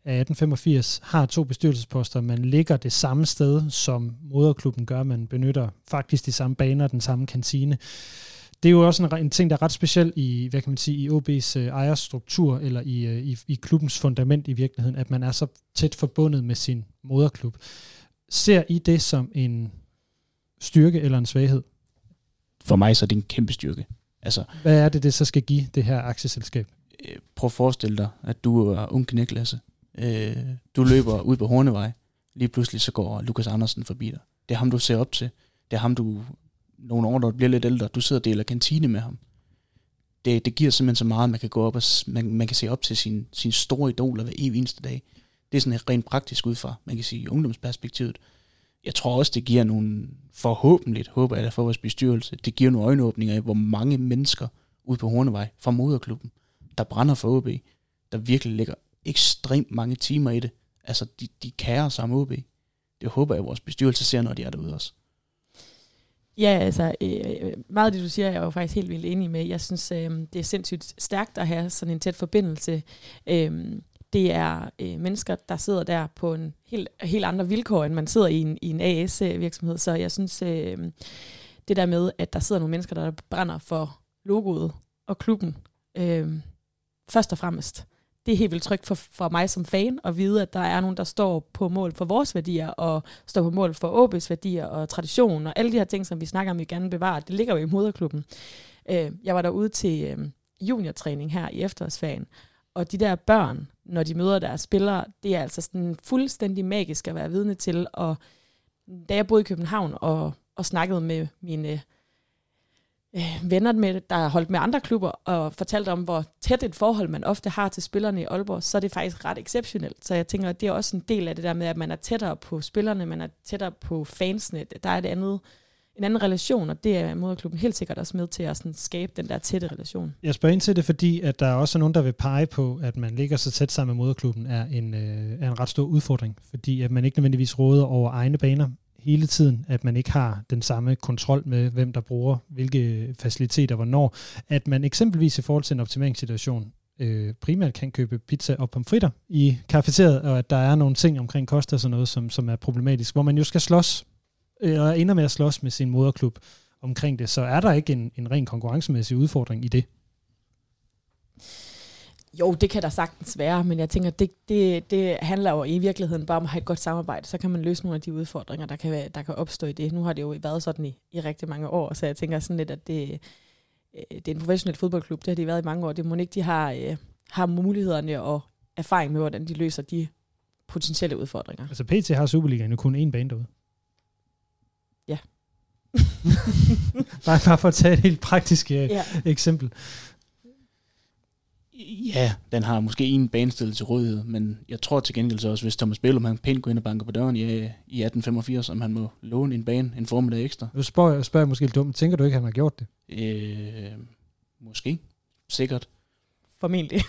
af 1885 har to bestyrelsesposter. Man ligger det samme sted, som moderklubben gør. Man benytter faktisk de samme baner, den samme kantine. Det er jo også en, en ting, der er ret speciel i, hvad kan man sige, i OB's øh, ejerstruktur, eller i, øh, i, i klubbens fundament i virkeligheden, at man er så tæt forbundet med sin moderklub. Ser I det som en styrke eller en svaghed? For mig så er det en kæmpe styrke. Altså, Hvad er det, det så skal give det her aktieselskab? øh, prøv at forestille dig, at du er ung knæklasse. Øh, du løber ud på Hornevej. Lige pludselig så går Lukas Andersen forbi dig. Det er ham, du ser op til. Det er ham, du nogle år, når du bliver lidt ældre, du sidder og deler kantine med ham. det, det giver simpelthen så meget, at man kan gå op og man, man kan se op til sin, sin store idoler hver evig eneste dag. Det er sådan et rent praktisk ud fra, man kan sige, ungdomsperspektivet. Jeg tror også, det giver nogle, forhåbentlig, håber jeg da for vores bestyrelse, det giver nogle øjenåbninger af, hvor mange mennesker ude på Hornevej fra moderklubben, der brænder for OB, der virkelig lægger ekstremt mange timer i det. Altså, de, de kærer sig om OB. Det håber jeg, at vores bestyrelse ser, når de er derude også. Ja, altså øh, øh, meget af det, du siger, er jeg jo faktisk helt vildt enig med. Jeg synes, øh, det er sindssygt stærkt at have sådan en tæt forbindelse. Øh, det er øh, mennesker, der sidder der på en helt, helt andre vilkår, end man sidder i en, i en AS-virksomhed. Så jeg synes, øh, det der med, at der sidder nogle mennesker, der brænder for logoet og klubben, øh, først og fremmest, det er helt vildt trygt for, for mig som fan at vide, at der er nogen, der står på mål for vores værdier, og står på mål for OB's værdier og tradition, og alle de her ting, som vi snakker om, vi gerne bevarer, det ligger jo i moderklubben. Øh, jeg var derude til øh, juniortræning her i efterårsferien, og de der børn, når de møder deres spillere, det er altså sådan fuldstændig magisk at være vidne til, og da jeg boede i København og, og snakkede med mine øh, venner, med, der har holdt med andre klubber, og fortalt om, hvor tæt et forhold man ofte har til spillerne i Aalborg, så er det faktisk ret exceptionelt. Så jeg tænker, at det er også en del af det der med, at man er tættere på spillerne, man er tættere på fansene. Der er det andet, en anden relation, og det er moderklubben helt sikkert også med til at sådan skabe den der tætte relation. Jeg spørger ind til det, fordi at der er også nogen, der vil pege på, at man ligger så tæt sammen med moderklubben, er en, øh, er en ret stor udfordring. Fordi at man ikke nødvendigvis råder over egne baner hele tiden, at man ikke har den samme kontrol med, hvem der bruger hvilke faciliteter hvornår. At man eksempelvis i forhold til en optimeringssituation øh, primært kan købe pizza og pomfritter i kafeteriet, og at der er nogle ting omkring kost og sådan noget, som, som er problematisk, hvor man jo skal slås, øh, og ender med at slås med sin moderklub omkring det, så er der ikke en, en ren konkurrencemæssig udfordring i det. Jo, det kan der sagtens være, men jeg tænker, det, det, det handler jo i virkeligheden bare om at have et godt samarbejde. Så kan man løse nogle af de udfordringer, der kan, være, der kan opstå i det. Nu har det jo været sådan i, i rigtig mange år, så jeg tænker sådan lidt, at det, øh, det er en professionel fodboldklub. Det har de været i mange år. Det må ikke, de har, øh, har mulighederne og erfaring med, hvordan de løser de potentielle udfordringer. Altså PT har Superligaen jo kun én bane derude. Ja. bare, bare for at tage et helt praktisk øh, Ja. eksempel. Ja, den har måske en banestillet til rådighed, men jeg tror til gengæld så også, hvis Thomas Bellum han pænt går ind og banker på døren i, i 1885, om han må låne en bane en formiddag ekstra. Nu spørger, jeg- spørger jeg måske lidt dumt. Tænker du ikke, at han har gjort det? Øh, måske. Sikkert. Formentlig.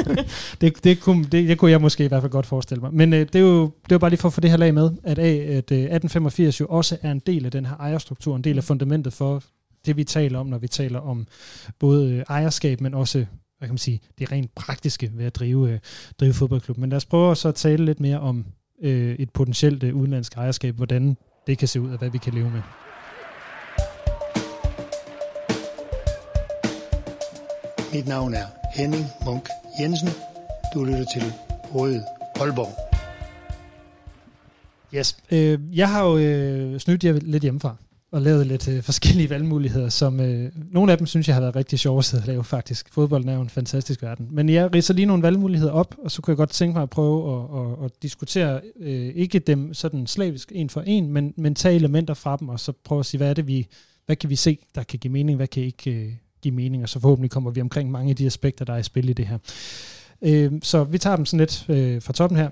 det, det, kunne, det, det kunne jeg måske i hvert fald godt forestille mig. Men øh, det, er jo, det er jo bare lige for at få det her lag med, at, A, at øh, 1885 jo også er en del af den her ejerstruktur, en del af fundamentet for det, vi taler om, når vi taler om både øh, ejerskab, men også hvad kan man sige, det rent praktiske ved at drive, øh, drive fodboldklub. Men lad os prøve så at tale lidt mere om øh, et potentielt øh, udenlandsk ejerskab, hvordan det kan se ud, og hvad vi kan leve med. Mit navn er Henning Munk Jensen. Du lytter til Røde Aalborg. Yes. Øh, jeg har jo øh, snydt jer lidt hjemmefra og lavet lidt øh, forskellige valgmuligheder, som øh, nogle af dem synes jeg har været rigtig sjove at lave faktisk. Fodbolden er jo en fantastisk verden. Men jeg ridser lige nogle valgmuligheder op, og så kunne jeg godt tænke mig at prøve at, at, at diskutere øh, ikke dem sådan slavisk en for en, men, men tage elementer fra dem, og så prøve at sige, hvad er det vi, hvad kan vi se, der kan give mening, hvad kan ikke øh, give mening, og så forhåbentlig kommer vi omkring mange af de aspekter, der er i spil i det her. Øh, så vi tager dem sådan lidt øh, fra toppen her.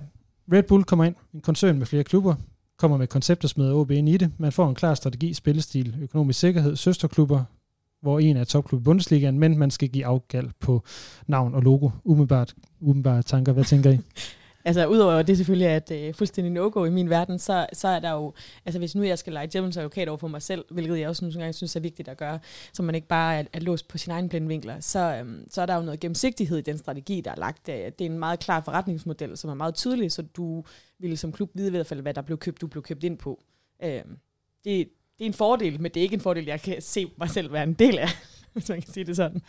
Red Bull kommer ind, en koncern med flere klubber, kommer med koncept og smider OB ind i det. Man får en klar strategi, spillestil, økonomisk sikkerhed, søsterklubber, hvor en er topklub i Bundesligaen, men man skal give afgald på navn og logo. Umiddelbart, umiddelbart tanker, hvad tænker I? Altså, udover det selvfølgelig er et øh, fuldstændig no-go i min verden, så, så er der jo, altså hvis nu jeg skal lege djævelens advokat over for mig selv, hvilket jeg også nogle gange synes er vigtigt at gøre, så man ikke bare er, er låst på sine egne blinde vinkler, så, øhm, så er der jo noget gennemsigtighed i den strategi, der er lagt. Øh, det er en meget klar forretningsmodel, som er meget tydelig, så du vil som klub vide i hvert fald, hvad der blev købt, du blev købt ind på. Øhm, det, det er en fordel, men det er ikke en fordel, jeg kan se mig selv være en del af, hvis man kan sige det sådan.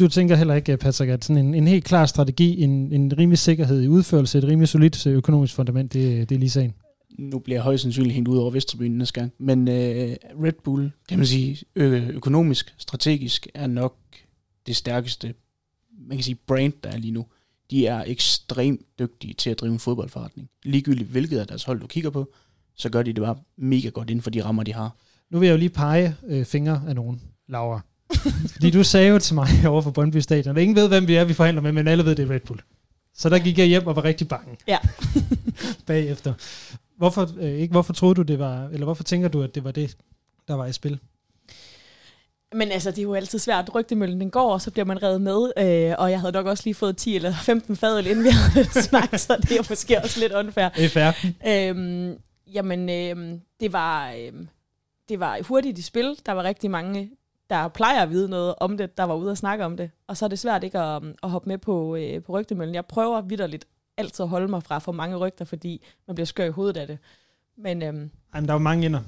Du tænker heller ikke, Patrick, at sådan en, en helt klar strategi, en, en rimelig sikkerhed i udførelse, et rimelig solidt øh, økonomisk fundament, det, det er lige sagen. Nu bliver jeg højst sandsynligt hængt ud over Vesttribunen næste gang. Men øh, Red Bull, kan man sige, ø- økonomisk, strategisk, er nok det stærkeste, man kan sige, brand, der er lige nu. De er ekstremt dygtige til at drive en fodboldforretning. Ligegyldigt hvilket af deres hold, du kigger på, så gør de det bare mega godt inden for de rammer, de har. Nu vil jeg jo lige pege øh, fingre af nogen, Laura. Fordi du sagde jo til mig over for Brøndby Stadion, at ingen ved, hvem vi er, vi forhandler med, men alle ved, det er Red Bull. Så der gik jeg hjem og var rigtig bange. Ja. bagefter. Hvorfor, øh, ikke, hvorfor troede du, det var, eller hvorfor tænker du, at det var det, der var i spil? Men altså, det er jo altid svært. Rygtemøllen den går, og så bliver man reddet med. Øh, og jeg havde nok også lige fået 10 eller 15 fadøl, inden vi havde snakket, så det er måske også lidt unfair. Det er fair. Øhm, jamen, øhm, det, var, øhm, det var hurtigt i spil. Der var rigtig mange, der plejer at vide noget om det, der var ude og snakke om det. Og så er det svært ikke at, at hoppe med på, øh, på rygtemøllen. Jeg prøver vidderligt altid at holde mig fra for mange rygter, fordi man bliver skør i hovedet af det. Men øhm, Jamen, der var mange inder.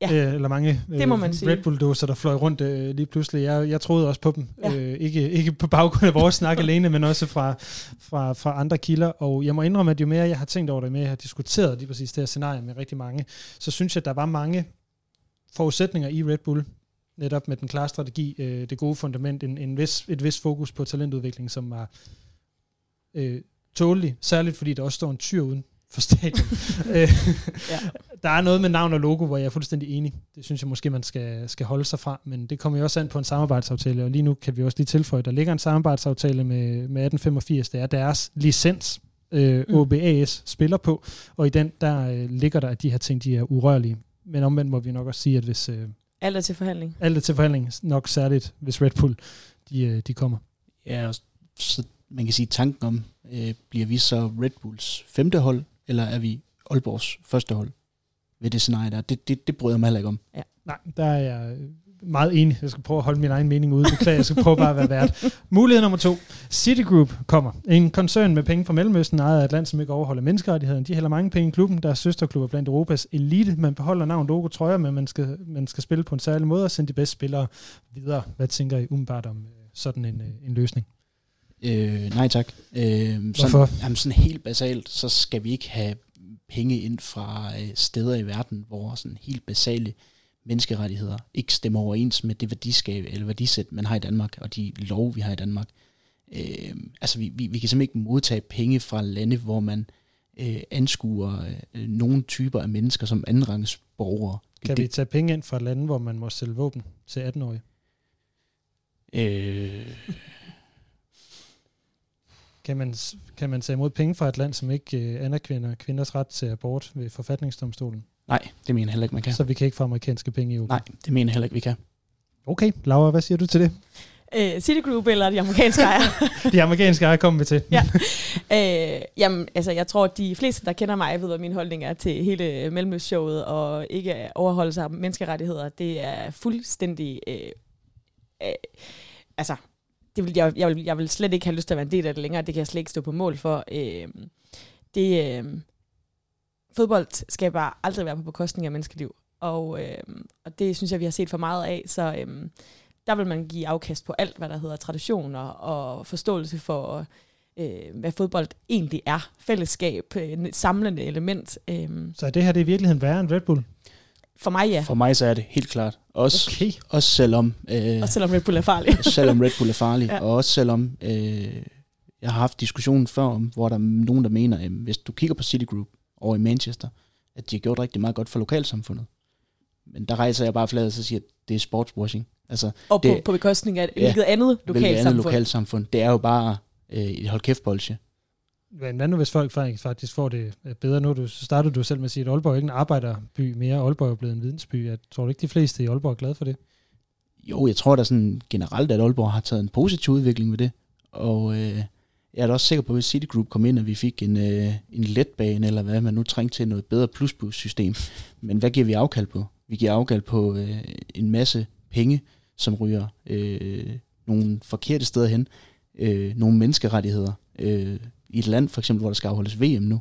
Ja. Øh, eller mange Det må man øh, sige. Red Bull-dåser, der fløj rundt øh, lige pludselig. Jeg, jeg troede også på dem. Ja. Øh, ikke, ikke på baggrund af vores snak alene, men også fra, fra, fra andre kilder. Og jeg må indrømme, at jo mere jeg har tænkt over det, mere jeg har diskuteret lige præcis det her scenarie med rigtig mange, så synes jeg, at der var mange forudsætninger i Red Bull, netop med den klare strategi, øh, det gode fundament, en, en vis, et vis fokus på talentudvikling, som var øh, tålelig, særligt fordi der også står en tyr uden for stadion. Øh, Ja. Der er noget med navn og logo, hvor jeg er fuldstændig enig. Det synes jeg måske, man skal, skal holde sig fra, men det kommer jo også an på en samarbejdsaftale, og lige nu kan vi også lige tilføje, der ligger en samarbejdsaftale med, med 1885, det er deres licens, øh, Mm. OBAS spiller på, og i den, der øh, ligger der, at de her ting, de er urørlige. Men omvendt må vi nok også sige, at hvis øh, alt er til forhandling. alt er til forhandling, nok særligt, hvis Red Bull, de, øh, de kommer. Ja, og så man kan sige tanken om, øh, bliver vi så Red Bulls femte hold, eller er vi Aalborgs første hold ved det scenarie der? Det, det, det bryder jeg mig heller ikke om. Nej, der er jeg meget enig. Jeg skal prøve at holde min egen mening ude. Beklager, jeg skal prøve bare at være vært. Mulighed nummer to. Citigroup kommer. En koncern med penge fra Mellemøsten, ejet af et land, som ikke overholder menneskerettighederne. De hælder mange penge i klubben. Der er søsterklubber blandt Europas elite. Man beholder navn, logo, trøjer, men man skal, man skal spille på en særlig måde og sende de bedste spillere videre. Hvad tænker I umiddelbart om øh, sådan en, øh, en løsning? Øh, nej tak. Øh, sådan, Hvorfor? Jamen sådan helt basalt, så skal vi ikke have penge ind fra øh, steder i verden, hvor sådan helt basale menneskerettigheder ikke stemmer overens med det værdiskab eller værdisæt, man har i Danmark, og de lov, vi har i Danmark. Øh, altså, vi, vi, vi kan simpelthen ikke modtage penge fra lande, hvor man øh, anskuer øh, nogle typer af mennesker som andenrangs borgere. Kan vi tage penge ind fra et land, hvor man må sælge våben til 18-årige? Øh, Kan man, kan man tage imod penge fra et land, som ikke øh, anerkender kvinders ret til abort ved forfatningsdomstolen? Nej, det mener jeg heller ikke, man kan. Så vi kan ikke få amerikanske penge i OB? Nej, det mener jeg heller ikke, vi kan. Okay, Laura, hvad siger du til det? Øh, Citigroup eller de amerikanske ejere? De amerikanske ejer kommer vi til. Ja. øh, jamen, altså, jeg tror, at de fleste, der kender mig, ved, hvad min holdning er til hele Mellemøstshowet og ikke overholdelse af menneskerettigheder. Det er fuldstændig... Øh, øh, altså, det vil, jeg, jeg, vil, jeg vil slet ikke have lyst til at være en del af det længere. Det kan jeg slet ikke stå på mål for. Øh, det, øh, fodbold skal bare aldrig være på bekostning af menneskeliv. Og, øh, og det synes jeg, vi har set for meget af. Så øh, der vil man give afkast på alt, hvad der hedder traditioner og forståelse for, øh, hvad fodbold egentlig er. Fællesskab, øh, et samlende element. Øh, Så er det her det er i virkeligheden værre end Red Bull? for mig ja, For mig så er det helt klart. Også, Okay. også selvom... Øh, og selvom Red Bull er farlig. selvom Red Bull er farlig, ja. og også selvom øh, jeg har haft diskussionen før om, hvor der er nogen, der mener, at hvis du kigger på Citigroup over i Manchester, at de har gjort rigtig meget godt for lokalsamfundet. Men der rejser jeg bare fladet og så siger, at det er sportswashing. Altså, og på, Det- på bekostning af et Ja, hvilket andet hvilket andet lokalsamfund. lokalsamfund, det er jo bare øh, et hold kæft bolsje. Men hvad nu, hvis folk faktisk- faktisk får det øh, bedre nu? Du, så startede du selv med at sige, at Aalborg er ikke en arbejderby mere. Aalborg er blevet en vidensby. Jeg tror du ikke, de fleste i Aalborg er glade for det? Jo, jeg tror da sådan generelt, at Aalborg har taget en positiv udvikling ved det. Og øh, jeg er da også sikker på, at hvis Citigroup kom ind, og vi fik en, øh, en letbane, eller hvad man nu trængte til, noget bedre plus-plus-system. Men hvad giver vi afkald på? Vi giver afkald på øh, en masse penge, som ryger øh, nogle forkerte steder hen. Øh, nogle menneskerettigheder. Øh, I et land, for eksempel, hvor der skal afholdes VM nu.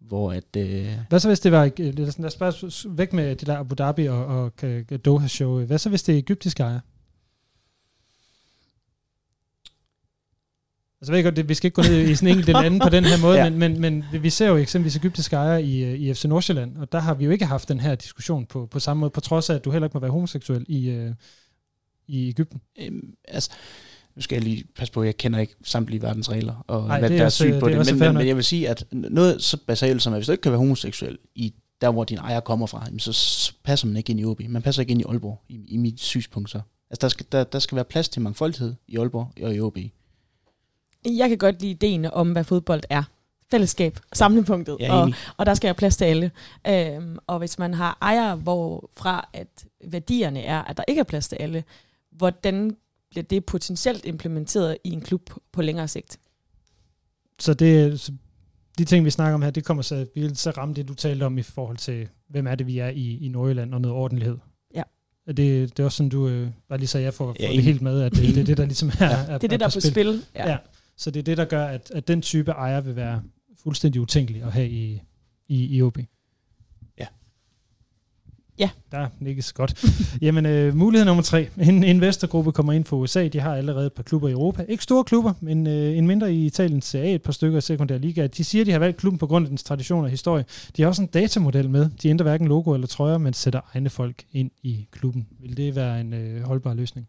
Hvor at... Øh, Hvad så hvis det var, det er sådan, lad os bare væk med det der Abu Dhabi og, og Doha-show. Hvad så hvis det er egyptiske ejer? Altså, jeg ved godt, det, vi skal ikke gå ned i sådan enkelte lande på den her måde, ja. Men, men, men vi ser jo eksempelvis egyptiske ejere i, øh, i FC Nordsjælland, og der har vi jo ikke haft den her diskussion på, på samme måde, på trods af, at du heller ikke må være homoseksuel i, øh, i Ægypten. Øhm, altså, nu skal jeg lige passe på, at jeg kender ikke samtlige verdens regler, og Nej, hvad er der er sygt på det det, men, men, men jeg vil sige, at noget så basalt som, at hvis du ikke kan være homoseksuel i der, hvor din ejer kommer fra, så passer man ikke ind i OB. Man passer ikke ind i Aalborg, i, i mit synspunkt så. Altså, der skal, der, der skal være plads til mangfoldighed i Aalborg og i OB. Jeg kan godt lide ideen om, hvad fodbold er. Fællesskab, samlepunktet, Jeg er og, og der skal være plads til alle. Øhm, og hvis man har ejere, hvorfra at værdierne er, at der ikke er plads til alle, hvordan bliver det potentielt implementeret i en klub på længere sigt? Så det, så de ting, vi snakker om her, det kommer så, vi vil så ramme det, du talte om i forhold til, hvem er det, vi er i, i Nordjylland og noget ordentlighed. Ja. Er det, det er også sådan, du øh, bare lige så jeg får, får Ja, det helt med, at det, det er det, der ligesom er, Ja. er, Det er det, der er på spil. Ja. ja. Så det er det, der gør, at, at den type ejer vil være fuldstændig utænkelig at have i, i, i OB. Ja. Ja. Der nikkes godt. Jamen, øh, mulighed nummer tre. En investorgruppe kommer ind fra USA. De har allerede et par klubber i Europa. Ikke store klubber, men øh, en mindre i Italiens Serie A, et par stykker i sekundær liga. De siger, de har valgt klubben på grund af dens tradition og historie. De har også en datamodel med. De ændrer hverken logo eller trøjer, men sætter egne folk ind i klubben. Vil det være en øh, holdbar løsning?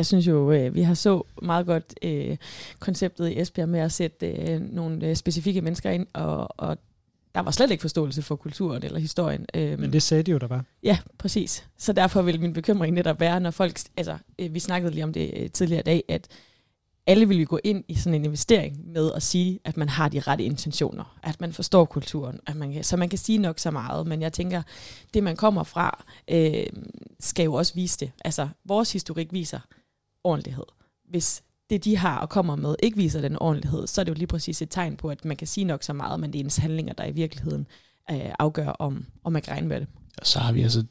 Jeg synes jo, øh, vi har så meget godt øh, konceptet i Esbjerg med at sætte øh, nogle øh, specifikke mennesker ind, og, og der var slet ikke forståelse for kulturen eller historien. Øh, Men det sagde de jo, der var. Ja, præcis. Så derfor vil min bekymring netop være, når folk, altså øh, vi snakkede lige om det øh, tidligere i dag, at alle vil jo gå ind i sådan en investering med at sige, at man har de rette intentioner, at man forstår kulturen, at man kan, så man kan sige nok så meget, men jeg tænker, det man kommer fra, øh, skal jo også vise det. Altså, vores historik viser ordentlighed. Hvis det, de har og kommer med, ikke viser den ordentlighed, så er det jo lige præcis et tegn på, at man kan sige nok så meget, men det er ens handlinger, der i virkeligheden øh, afgør, om, om man kan regne med det. Og så har vi altså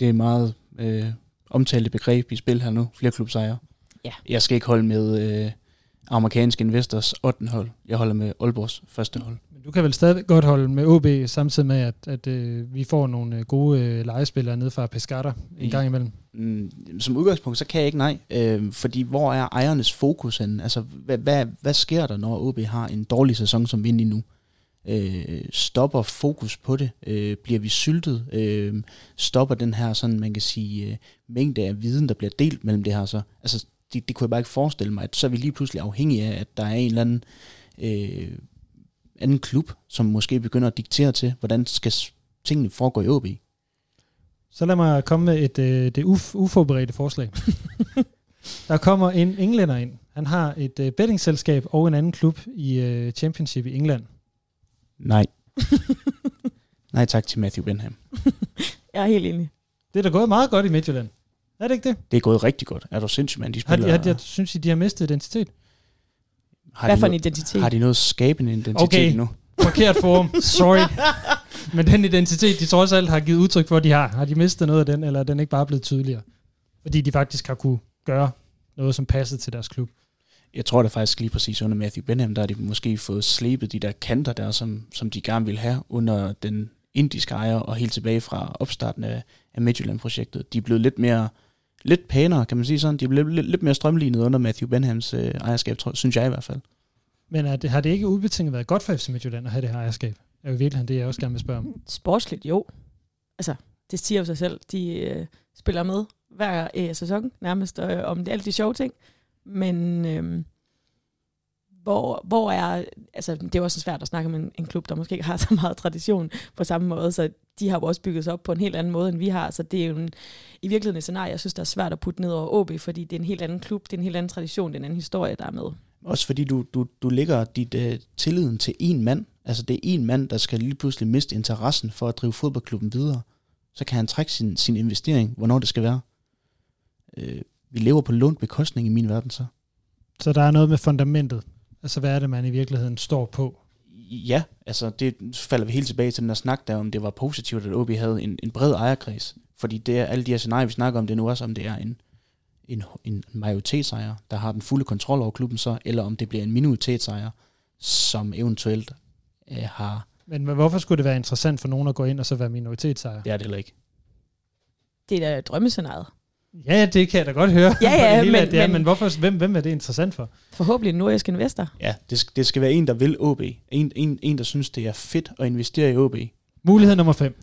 det er meget øh, omtalte begreb i spil her nu, flere klubsejere. Ja. Jeg skal ikke holde med øh, amerikanske investors 8. hold. Jeg holder med Aalborgs første hold. Du kan vel stadig godt holde med OB, samtidig med, at, at øh, vi får nogle øh, gode øh, legespillere ned fra Pescara en gang imellem. Mm, som udgangspunkt, så kan jeg ikke nej. Øh, fordi hvor er ejernes fokus henne? Altså, hvad, hvad, hvad sker der, når OB har en dårlig sæson, som vi er nu? Øh, stopper fokus på det? Øh, bliver vi syltet? Øh, stopper den her, sådan man kan sige, øh, mængde af viden, der bliver delt mellem det her så? Altså, det, det kunne jeg bare ikke forestille mig, at så er vi lige pludselig afhængige af, at der er en eller anden øh, anden klub, som måske begynder at diktere til, hvordan skal tingene foregå i OB. Så lad mig komme med et, øh, det uf, uforberedte forslag. der kommer en englænder ind. Han har et øh, bettingselskab og en anden klub i øh, Championship i England. Nej. Nej tak til Matthew Benham. Jeg er helt enig. Det er da gået meget godt i Midtjylland. Er det ikke det? Det er gået rigtig godt. Er du sindssyg, mand? De Har spiller, de, har de, jeg synes, I, de har mistet identitet. Har Hvad for en identitet? Har de noget skabende identitet Okay. nu? Forkert forum. Sorry. Men den identitet, de trods alt har givet udtryk for, de har, har de mistet noget af den, eller er den ikke bare blevet tydeligere? Fordi de faktisk har kunne gøre noget, som passede til deres klub. Jeg tror da faktisk lige præcis under Matthew Benham, der har de måske fået slebet de der kanter der, som, som de gerne ville have under den indiske ejer, og helt tilbage fra opstarten af, af Midtjylland-projektet. De er blevet lidt mere, lidt pænere, kan man sige sådan. De er blevet lidt, lidt mere strømlignet under Matthew Benhams øh, ejerskab, tror, synes jeg i hvert fald. Men er det, har det ikke ubetinget været godt for FC Midtjylland at have det her ejerskab? Er jo i virkeligheden det, jeg også gerne vil spørge om. Sportsligt, jo. Altså, det siger jo sig selv. De øh, spiller med hver øh, sæson nærmest øh, om det, alle de sjove ting. Men øh, hvor, hvor er... Altså, det er jo også svært at snakke om en, en klub, der måske ikke har så meget tradition på samme måde, så de har jo også bygget sig op på en helt anden måde, end vi har. Så det er jo en, i virkeligheden et scenarie, jeg synes, der er svært at putte ned over OB, fordi det er en helt anden klub, det er en helt anden tradition, det er en anden historie, der er med. Også fordi du, du, du lægger dit øh, tilliden til en mand. Altså det er en mand, der skal lige pludselig miste interessen for at drive fodboldklubben videre. Så kan han trække sin, sin investering, hvornår det skal være. Øh, vi lever på lånt bekostning i min verden så. Så der er noget med fundamentet. Altså, hvad er det, man i virkeligheden står på? Ja, altså det falder vi helt tilbage til den der snak der, om det var positivt, at OB havde en, en bred ejerkreds. Fordi det er alle de her scenarier, vi snakker om, det er nu også, om det er en, en, en majoritetsejer, der har den fulde kontrol over klubben så, eller om det bliver en minoritetsejer, som eventuelt øh, har... Men hvorfor skulle det være interessant for nogen at gå ind og så være minoritetsejer? Det er det heller ikke. Det er da drømmescenariet. Ja, det kan jeg da godt høre. Ja, ja, hele, men- det er, men- men hvorfor, hvem, hvem er det interessant for? Forhåbentlig en nordisk investor. Ja, det, sk- det skal være en, der vil OB. En, en, en, der synes, det er fedt at investere i OB. Mulighed nummer 5.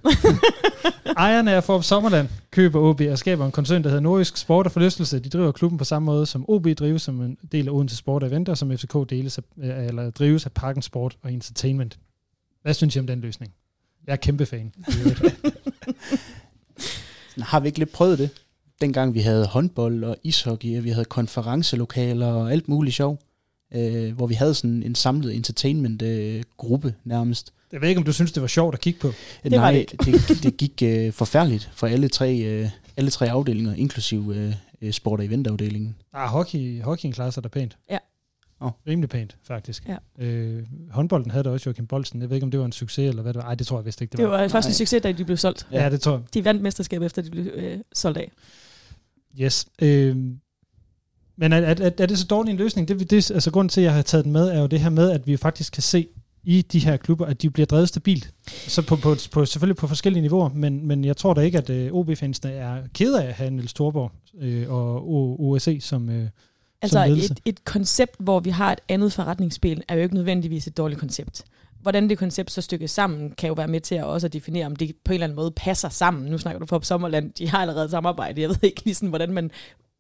Ejerne af Forbes Sommerland køber OB og skaber en koncern, der hedder Nordisk Sport og Forlystelse. De driver klubben på samme måde, som OB drives som en del af Odense Sport og Eventer, som FCK deles af, eller drives af Parken Sport og Entertainment. Hvad synes I om den løsning? Jeg er kæmpe fan. Har vi ikke lidt prøvet det? Dengang vi havde håndbold og ishockey, og vi havde konferencelokaler og alt muligt sjov, øh, hvor vi havde sådan en samlet entertainment-gruppe nærmest. Jeg ved ikke, om du synes, det var sjovt at kigge på. Det var Nej, det det, det gik øh, forfærdeligt for alle tre, øh, alle tre afdelinger, inklusive øh, øh, sport- og eventafdelingen. Ah, hockey, hockeyen klarer sig da pænt. Ja. Oh. Rimelig pænt, faktisk. Ja. Øh, håndbolden havde da også Joachim Bolsen. Jeg ved ikke, om det var en succes, eller hvad det var. Ej, det tror jeg vist ikke, det, Det var først en succes, da de blev solgt. Ja, det tror jeg. De vandt mesterskabet, efter de blev øh, solgt af. Yes. Øh, men er, er, er, det så dårlig en løsning? Det, det, altså, grunden til, at jeg har taget den med, er jo det her med, at vi faktisk kan se i de her klubber, at de bliver drevet stabilt. Så på, på, på, selvfølgelig på forskellige niveauer, men, men jeg tror da ikke, at øh, OB-fansene er ked af at have Niels Thorborg øh, og O- OSE som, øh, Altså et, et koncept, hvor vi har et andet forretningsspil, er jo ikke nødvendigvis et dårligt koncept. Hvordan det koncept så stykkes sammen, kan jo være med til at også at definere, om det på en eller anden måde passer sammen. Nu snakker du for Sommerland, de har allerede samarbejde. Jeg ved ikke lige sådan, hvordan man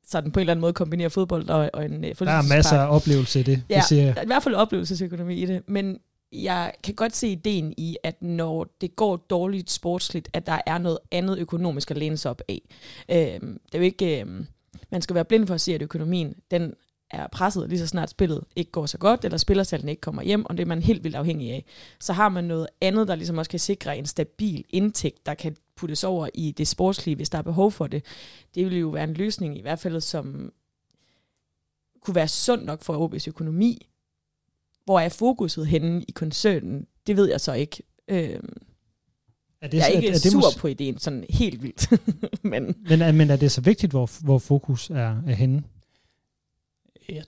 sådan på en eller anden måde kombinerer fodbold og, og en øh, Der er masser af oplevelse i det. Ja, det siger jeg. i hvert fald oplevelsesøkonomi i det, men jeg kan godt se ideen i, at når det går dårligt sportsligt, at der er noget andet økonomisk at læne sig op af. Øhm, det er jo ikke, øhm, man skal være blind for at se, at økonomien den er presset lige så snart spillet ikke går så godt, eller spillersalden ikke kommer hjem, og det er man helt vildt afhængig af. Så har man noget andet, der ligesom også kan sikre en stabil indtægt, der kan puttes over i det sportslige, hvis der er behov for det. Det vil jo være en løsning i hvert fald, som kunne være sund nok for OB's økonomi. Hvor er fokuset henne i koncernen? Det ved jeg så ikke. Øhm, er jeg er ikke er, er det sur mås- på ideen, sådan helt vildt. Men men, er, men er det så vigtigt, hvor, hvor fokus er, er henne? Ja,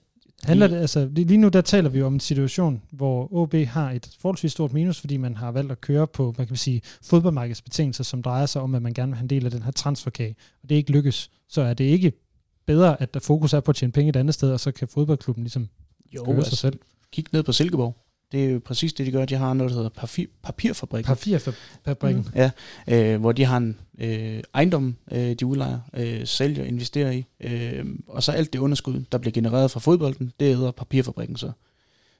Handler det, altså, lige nu der taler vi jo om en situation, hvor OB har et forholdsvis stort minus, fordi man har valgt at køre på, hvad kan vi sige, fodboldmarkedsbetingelser, som drejer sig om, at man gerne vil have en del af den her transferkage, og det ikke lykkes. Så er det ikke bedre, at der fokus er på at tjene penge et andet sted, og så kan fodboldklubben ligesom Jo, køre sig altså, selv. kig ned på Silkeborg. Det er jo præcis det, de gør. De har noget, der hedder papir, papirfabrik. Papirfabrikken. Mm. Ja, øh, hvor de har en øh, ejendom, øh, de udlejer, øh, sælger, investerer i, øh, og så alt det underskud, der bliver genereret fra fodbolden, det hedder papirfabrikken så.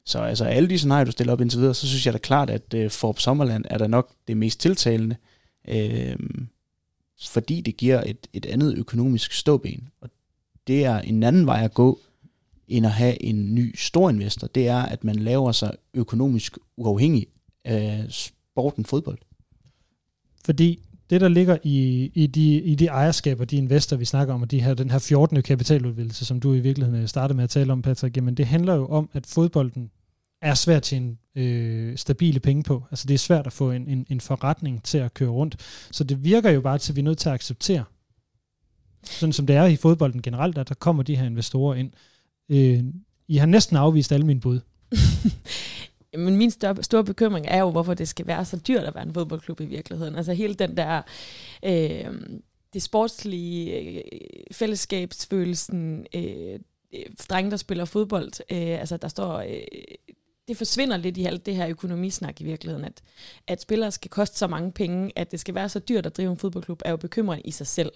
Så altså alle de scenarier, du stiller op indtil videre, så synes jeg da klart, at øh, Forop Sommerland er da nok det mest tiltalende, øh, fordi det giver et, et andet økonomisk ståben. Og det er en anden vej at gå, end at have en ny stor investor. Det er, at man laver sig økonomisk uafhængig af sporten fodbold. Fordi det, der ligger i, i, de, i de ejerskaber, de investorer, vi snakker om, og de her, den her 14. kapitaludvidelse, som du i virkeligheden øh, startede med at tale om, Patrick, jamen det handler jo om, at fodbolden er svært at tjene øh, stabile penge på. Altså det er svært at få en, en, en forretning til at køre rundt. Så det virker jo bare til, at vi er nødt til at acceptere, sådan som det er i fodbolden generelt, at der kommer de her investorer ind. Øh, I har næsten afvist alle mine bud. Men min større, store bekymring er jo, hvorfor det skal være så dyrt at være en fodboldklub i virkeligheden. Altså hele den der, øh, det sportslige, øh, fællesskabsfølelsen, øh, øh, drenge, der spiller fodbold, øh, altså der står, øh, det forsvinder lidt i alt det her økonomisnak i virkeligheden, at, at spillere skal koste så mange penge, at det skal være så dyrt at drive en fodboldklub, er jo bekymrende i sig selv.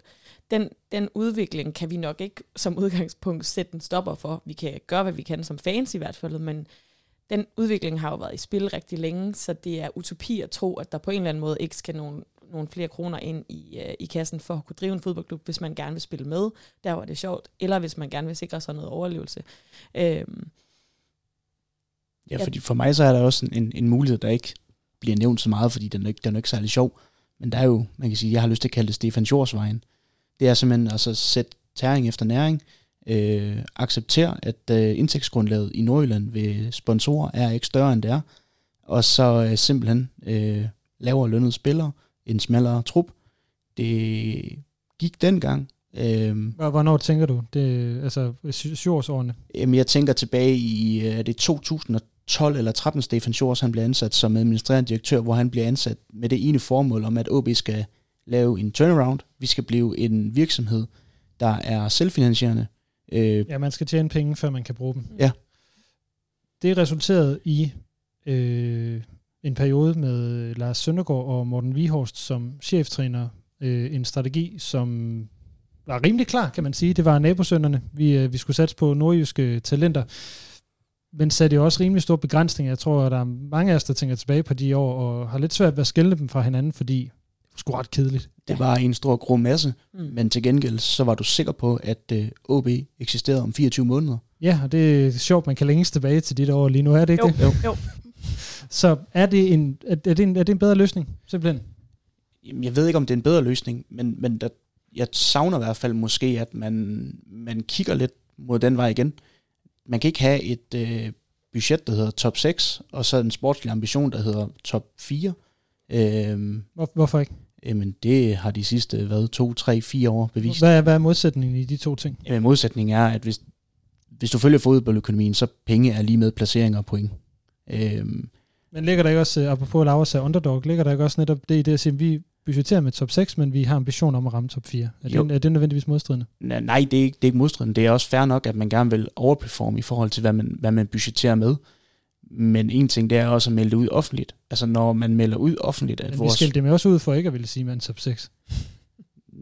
Den, den udvikling kan vi nok ikke som udgangspunkt sætte en stopper for. Vi kan gøre, hvad vi kan som fans i hvert fald, men den udvikling har jo været i spil rigtig længe, så det er utopi at tro, at der på en eller anden måde ikke skal nogen, nogle flere kroner ind i, øh, i kassen for at kunne drive en fodboldklub, hvis man gerne vil spille med, der var det sjovt, eller hvis man gerne vil sikre sig noget overlevelse. Øhm, Ja, Ja. fordi for mig så er der også en, en, en mulighed, der ikke bliver nævnt så meget, fordi den er, ikke, den er ikke særlig sjov. Men der er jo, man kan sige, jeg har lyst til at kalde det Stefan Sjors vejen. Det er simpelthen altså sætte tæring efter næring, øh, acceptere, at øh, indtægtsgrundlaget i Nordjylland ved sponsorer er ikke større end det er, og så øh, simpelthen øh, lavere lønnede spillere, en smallere trup. Det gik dengang. Øh, Hvor- Hvornår tænker du? Det, altså, syvårsårene. Jamen, jeg tænker tilbage i øh, er det 2012 eller 13, Stefan Schors, han blev ansat som administrerende direktør, hvor han bliver ansat med det ene formål om, at OB skal lave en turnaround. Vi skal blive en virksomhed, der er selvfinansierende. Øh, Ja, man skal tjene penge, før man kan bruge dem. Ja. Det resulterede i øh, en periode med Lars Søndergaard og Morten Vihorst som cheftræner. Øh, en strategi, som var rimelig klar, kan man sige. Det var nabosønderne. Vi, øh, vi skulle satse på nordjyske talenter. Men satte jo også rimelig store begrænsninger. Jeg tror, at der er mange af os, der tænker tilbage på de år, og har lidt svært ved at skille dem fra hinanden, fordi sgu ret kedeligt. Det var en stor grå masse, Mm. men til gengæld så var du sikker på, at øh, OB eksisterede om 24 måneder. Ja, og det er sjovt, man kan længes tilbage til dit år lige nu, er det ikke Jo, det? jo, jo. Så er det, en, er, er, det en, er det en bedre løsning, simpelthen? Jamen, jeg ved ikke, om det er en bedre løsning, men, men der, jeg savner i hvert fald måske, at man, man kigger lidt mod den vej igen. Man kan ikke have et øh, budget, der hedder top 6, og så en sportslig ambition, der hedder top 4. Øhm, Hvor, hvorfor ikke? jamen, det har de sidste, hvad, 2, 3, 4 år bevist. Hvad er, hvad er modsætningen i de to ting? Jamen, modsætningen er, at hvis, hvis du følger fodboldøkonomien, så penge er lige med placeringer og point. Øhm, Men ligger der ikke også, øh, apropos Laura sagde underdog, ligger der ikke også netop det i det at sige, at vi budgeterer med top 6, men vi har ambition om at ramme top 4? Er, Jo. det, er det nødvendigvis modstridende? Nej, det er, ikke, det er ikke modstridende. Det er også fair nok, at man gerne vil overperforme i forhold til, hvad man, hvad man budgeterer med. Men en ting, det er også at melde det ud offentligt. Altså når man melder ud offentligt, at Men vi vores... skældte dem også ud for ikke at ville sige, at man er top 6.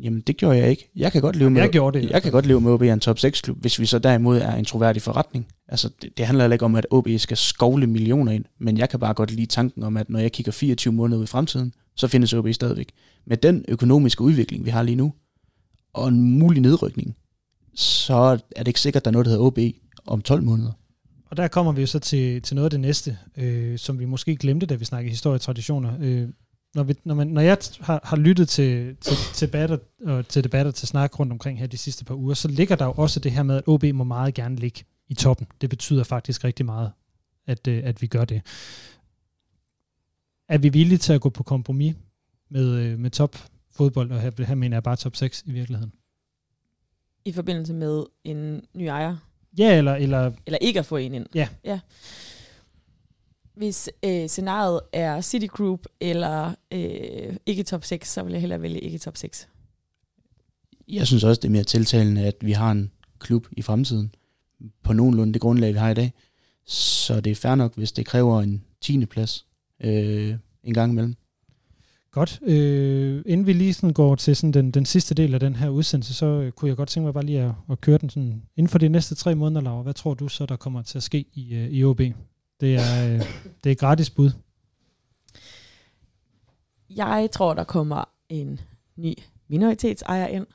Jamen, det gjorde jeg ikke. Jeg kan godt leve med, Jeg gjorde det. jeg kan godt leve med, at OB er en top 6-klub, hvis vi så derimod er en troværdig forretning. Altså, det, det handler heller ikke om, at OB skal skovle millioner ind, men jeg kan bare godt lide tanken om, at når jeg kigger 24 måneder ud i fremtiden, så findes OB stadigvæk. Med den økonomiske udvikling, vi har lige nu, og en mulig nedrykning, så er det ikke sikkert, at der er noget, der hedder OB om 12 måneder. Og der kommer vi jo så til, til noget af det næste, øh, som vi måske glemte, da vi snakkede historie og traditioner. Øh, når, vi, når, man, når jeg har, har lyttet til, til, til, debatter, og til debatter til snak rundt omkring her de sidste par uger, så ligger der jo også det her med, at OB må meget gerne ligge i toppen. Det betyder faktisk rigtig meget, at, øh, at vi gør det. Er vi villige til at gå på kompromis med, øh, med top fodbold, og her, her mener jeg bare top 6 i virkeligheden? I forbindelse med en ny ejer. Ja, eller, eller Eller ikke at få en ind. Ja. ja. Hvis øh, scenariet er City Group eller øh, ikke top 6, så vil jeg hellere vælge ikke top 6. Jeg synes også, det er mere tiltalende, at vi har en klub i fremtiden, på nogenlunde det grundlag, vi har i dag. Så det er fair nok, hvis det kræver en 10. plads øh, en gang imellem. Godt. Øh, inden vi lige sådan går til sådan den, den sidste del af den her udsendelse, så øh, kunne jeg godt tænke mig bare lige at, at køre den sådan inden for de næste tre måneder, Laura. Hvad tror du så, der kommer til at ske i, øh, i OB? Det er, øh, det er gratis bud. Jeg tror, der kommer en ny minoritetsejer ind,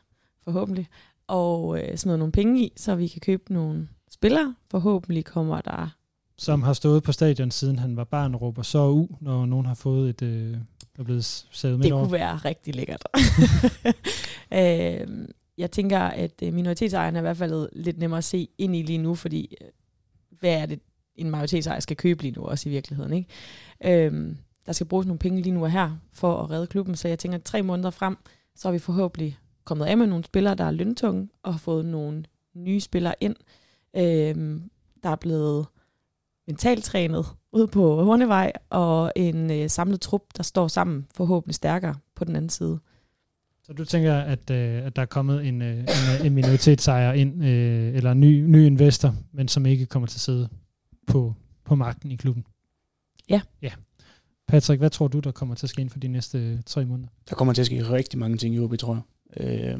forhåbentlig, og øh, smider nogle penge i, så vi kan købe nogle spillere. Forhåbentlig kommer der... Som har stået på stadion, siden han var barn og råber så u, når nogen har fået et... Øh, er blevet savet midt Det over. kunne være rigtig lækkert. øh, jeg tænker, at øh, minoritetsejerne er i hvert fald lidt nemmere at se ind i lige nu, fordi øh, hvad er det, en majoritetsejer skal købe lige nu, også i virkeligheden. Ikke? Øhm, der skal bruges nogle penge lige nu og her for at redde klubben, så jeg tænker, at tre måneder frem, så er vi forhåbentlig kommet af med nogle spillere, der er løntunge, og har fået nogle nye spillere ind, øhm, der er blevet mentalt trænet ude på Hornevej, og en øh, samlet trup, der står sammen forhåbentlig stærkere på den anden side. Så du tænker, at, øh, at der er kommet en, øh, en, øh, en minoritetsejer ind, øh, eller en ny, ny investor, men som ikke kommer til at sidde på, på magten i klubben? Ja. Ja. Patrick, hvad tror du, der kommer til at ske inden for de næste øh, tre måneder? Der kommer til at ske rigtig mange ting i OB, tror jeg. Øh,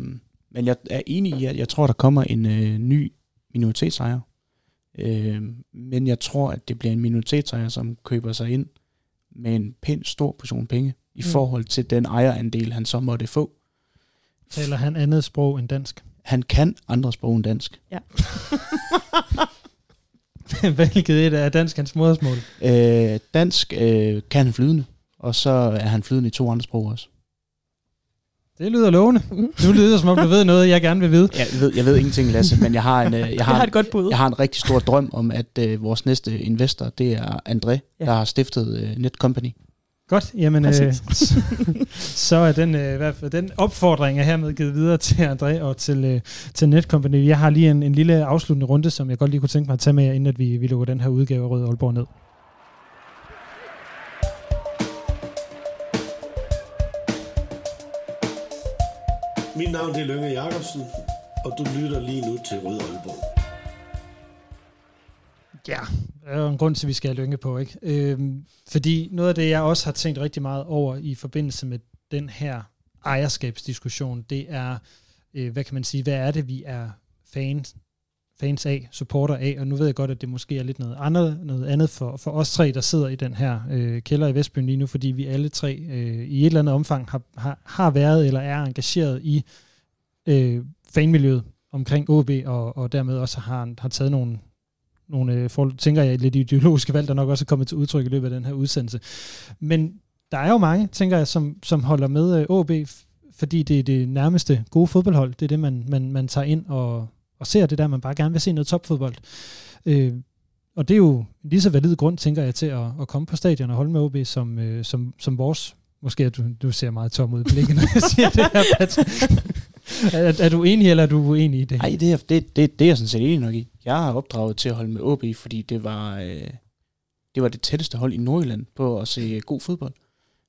men jeg er enig i, at jeg tror, der kommer en øh, ny minoritetsejer. Øh, men jeg tror, at det bliver en minoritetsejer, som køber sig ind med en pænt stor portion penge i Mm. forhold til den ejerandel, han så måtte få. Taler han andet sprog end dansk? Han kan andre sprog end dansk. Ja. Hvilket et er dansk hans modersmål? Øh, dansk øh, kan han flydende, og så er han flydende i to andre sprog også. Det lyder lovende. Nu lyder som om du ved noget, jeg gerne vil vide. Jeg ved, jeg ved ingenting, Lasse, men jeg har en, øh, jeg Jeg har, har et godt bud. jeg har en rigtig stor drøm om, at øh, vores næste investor, det er André, Ja. ja. der har stiftet øh, Netcompany. Godt, jamen øh, så er den, øh, i hvert fald, den opfordring er hermed givet videre til André og til, øh, til Netcompany. Jeg har lige en, en lille afsluttende runde, som jeg godt lige kunne tænke mig at tage med jer, inden at vi, vi lukker den her udgave af Rød Aalborg ned. Mit navn er Lønge Jacobsen, og du lytter lige nu til Rød Aalborg. Ja, der er jo en grund til, at vi skal have lynge på, ikke? Øhm, fordi noget af det, jeg også har tænkt rigtig meget over i forbindelse med den her ejerskabsdiskussion, det er, øh, hvad kan man sige, hvad er det, vi er fans, fans af, supporter af, og nu ved jeg godt, at det måske er lidt noget andet, noget andet for, for os tre, der sidder i den her øh, kælder i Vestbyen lige nu, fordi vi alle tre øh, i et eller andet omfang har, har, har været eller er engageret i øh, fanmiljøet omkring OB, og, og dermed også har, har taget nogle, nogle øh, for, tænker jeg, lidt ideologiske valg, der nok også er kommet til udtryk i løbet af den her udsendelse. Men der er jo mange, tænker jeg, som, som holder med øh, OB, fordi det er det nærmeste gode fodboldhold. Det er det, man, man, man tager ind og, og ser det der, man bare gerne vil se noget topfodbold. Øh, og det er jo en lige så valid grund, tænker jeg, til at, at komme på stadion og holde med OB, som, øh, som, som vores. Måske at du, du ser meget tom ud i blikket, når jeg siger det her, Pat. er, er du enig, eller er du uenig i det? Nej, det er, det, det, det er jeg sådan set enig nok i. Jeg har opdraget til at holde med OB, fordi det var, øh, det var det tætteste hold i Nordjylland på at se god fodbold.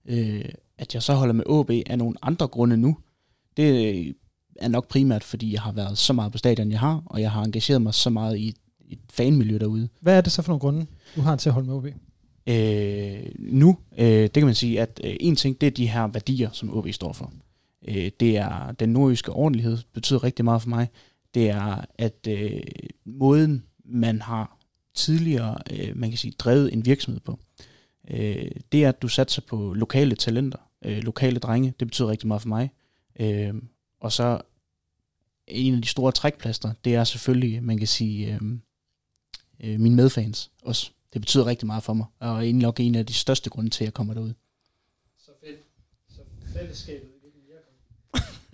Øh, at jeg så holder med OB af nogle andre grunde nu, det er nok primært, fordi jeg har været så meget på stadion, jeg har, og jeg har engageret mig så meget i et fanmiljø derude. Hvad er det så for nogle grunde, du har til at holde med OB? Øh, nu, øh, det kan man sige, at øh, en ting, det er de her værdier, som OB står for. Øh, det er den nordiske ordentlighed, betyder rigtig meget for mig. Det er, at øh, måden, man har tidligere, øh, man kan sige, drevet en virksomhed på, øh, det er, at du satser på lokale talenter, øh, lokale drenge. Det betyder rigtig meget for mig. Øh, og så en af de store trækplaster, det er selvfølgelig, man kan sige, øh, øh, mine medfans også. Det betyder rigtig meget for mig, og er nok en af de største grunde til, at jeg kommer derud. Så, fedt. så fællesskabet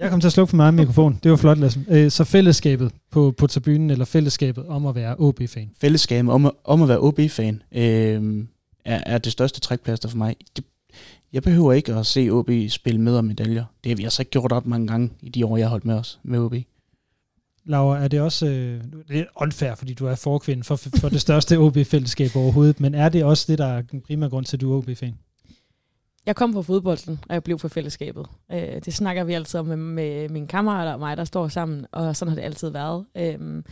jeg kom til at slukke for mig mikrofon. Det var flot, Lasse. Øh, så fællesskabet på, på tribunen, eller fællesskabet om at være OB-fan? Fællesskabet om, om at være OB-fan øh, er, er det største trækplaster for mig. Det, jeg behøver ikke at se OB spille med om medaljer. Det har vi altså ikke gjort ret mange gange i de år, jeg har holdt med os med OB. Laura, er det også øh, det er unfair, fordi du er forkvinde for, for det største OB-fællesskab overhovedet, men er det også det, der er den primære grund til, at du er OB-fan? Jeg kom fra fodbolden, og jeg blev fra fællesskabet. Øh, det snakker vi altid om med, med mine kammerater og mig, der står sammen, og sådan har det altid været. Øh,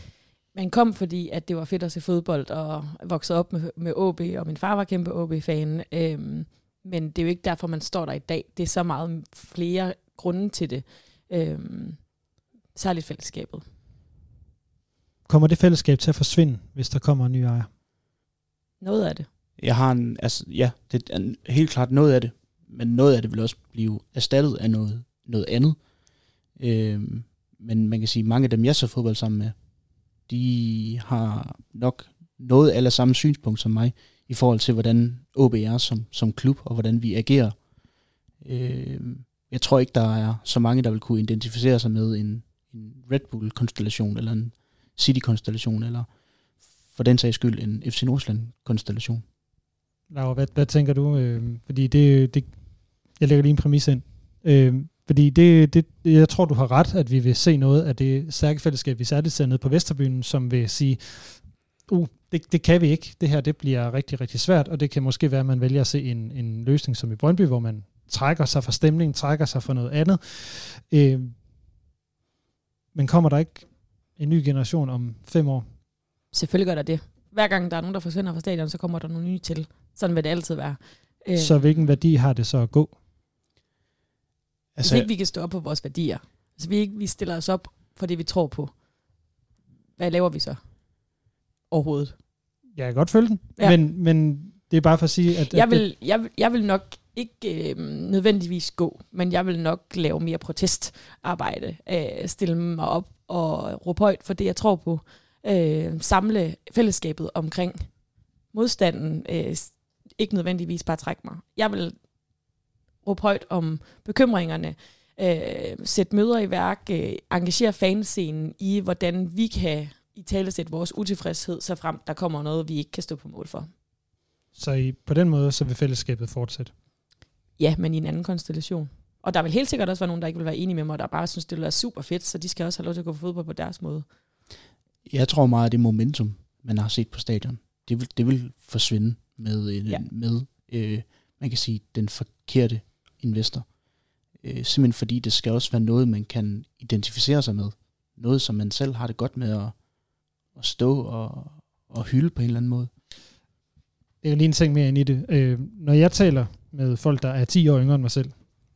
man kom, fordi at det var fedt at se fodbold, og voksede op med, med OB, og min far var kæmpe OB-fan. Øh, men det er jo ikke derfor, man står der i dag. Det er så meget flere grunde til det. Øh, særligt fællesskabet. Kommer det fællesskab til at forsvinde, hvis der kommer en ny ejer? Noget af det. Jeg har en, altså, ja, det er helt klart noget af det, men noget af det vil også blive erstattet af noget, noget andet. Øhm, men man kan sige, at mange af dem, jeg så fodbold sammen med, de har nok noget eller samme synspunkt som mig, i forhold til, hvordan OB er som, som klub, og hvordan vi agerer. Øhm, jeg tror ikke, der er så mange, der vil kunne identificere sig med en, en Red Bull-konstellation, eller en City-konstellation, eller for den sags skyld en FC Nordsjælland-konstellation. Laura, hvad, hvad tænker du? Øh, fordi det, det, jeg lægger lige en præmis ind. Øh, fordi det, det, jeg tror, du har ret, at vi vil se noget af det stærke fællesskab, vi særligt ser nede på Vesterbyen, som vil sige, uh, det, det kan vi ikke. Det her det bliver rigtig, rigtig svært, og det kan måske være, at man vælger at se en, en løsning som i Brøndby, hvor man trækker sig fra stemningen, trækker sig fra noget andet. Øh, men kommer der ikke en ny generation om fem år? Selvfølgelig gør der det. Hver gang der er nogen, der forsvinder fra stadion, så kommer der nogle nye til. Sådan vil det altid være. Øh, så hvilken værdi har det så at gå? Altså, hvis ikke vi kan stå op på vores værdier, hvis vi ikke vi stiller os op for det, vi tror på, hvad laver vi så overhovedet? Jeg kan godt følge den, ja. men, men det er bare for at sige, at... Jeg vil, jeg, jeg vil nok ikke øh, nødvendigvis gå, men jeg vil nok lave mere protestarbejde, øh, stille mig op og råbe højt for det, jeg tror på, øh, samle fællesskabet omkring modstanden, øh, ikke nødvendigvis bare trække mig. Jeg vil råbe højt om bekymringerne, øh, sætte møder i værk, øh, engagere fanscenen i, hvordan vi kan i tale sætte vores utilfredshed, så frem der kommer noget, vi ikke kan stå på mål for. Så i, på den måde, så vil fællesskabet fortsætte? Ja, men i en anden konstellation. Og der vil helt sikkert også være nogen, der ikke vil være enige med mig, der bare synes, det være super fedt, så de skal også have lov til at gå på fodbold på deres måde. Jeg tror meget, at det momentum, man har set på stadion, det vil, det vil forsvinde med, en, ja. med øh, man kan sige, den forkerte investor. Øh, simpelthen fordi det skal også være noget, man kan identificere sig med. Noget, som man selv har det godt med at, at stå og, og hylde på en eller anden måde. Det er lige en ting mere ind i det. Øh, når jeg taler med folk, der er 10 år yngre end mig selv,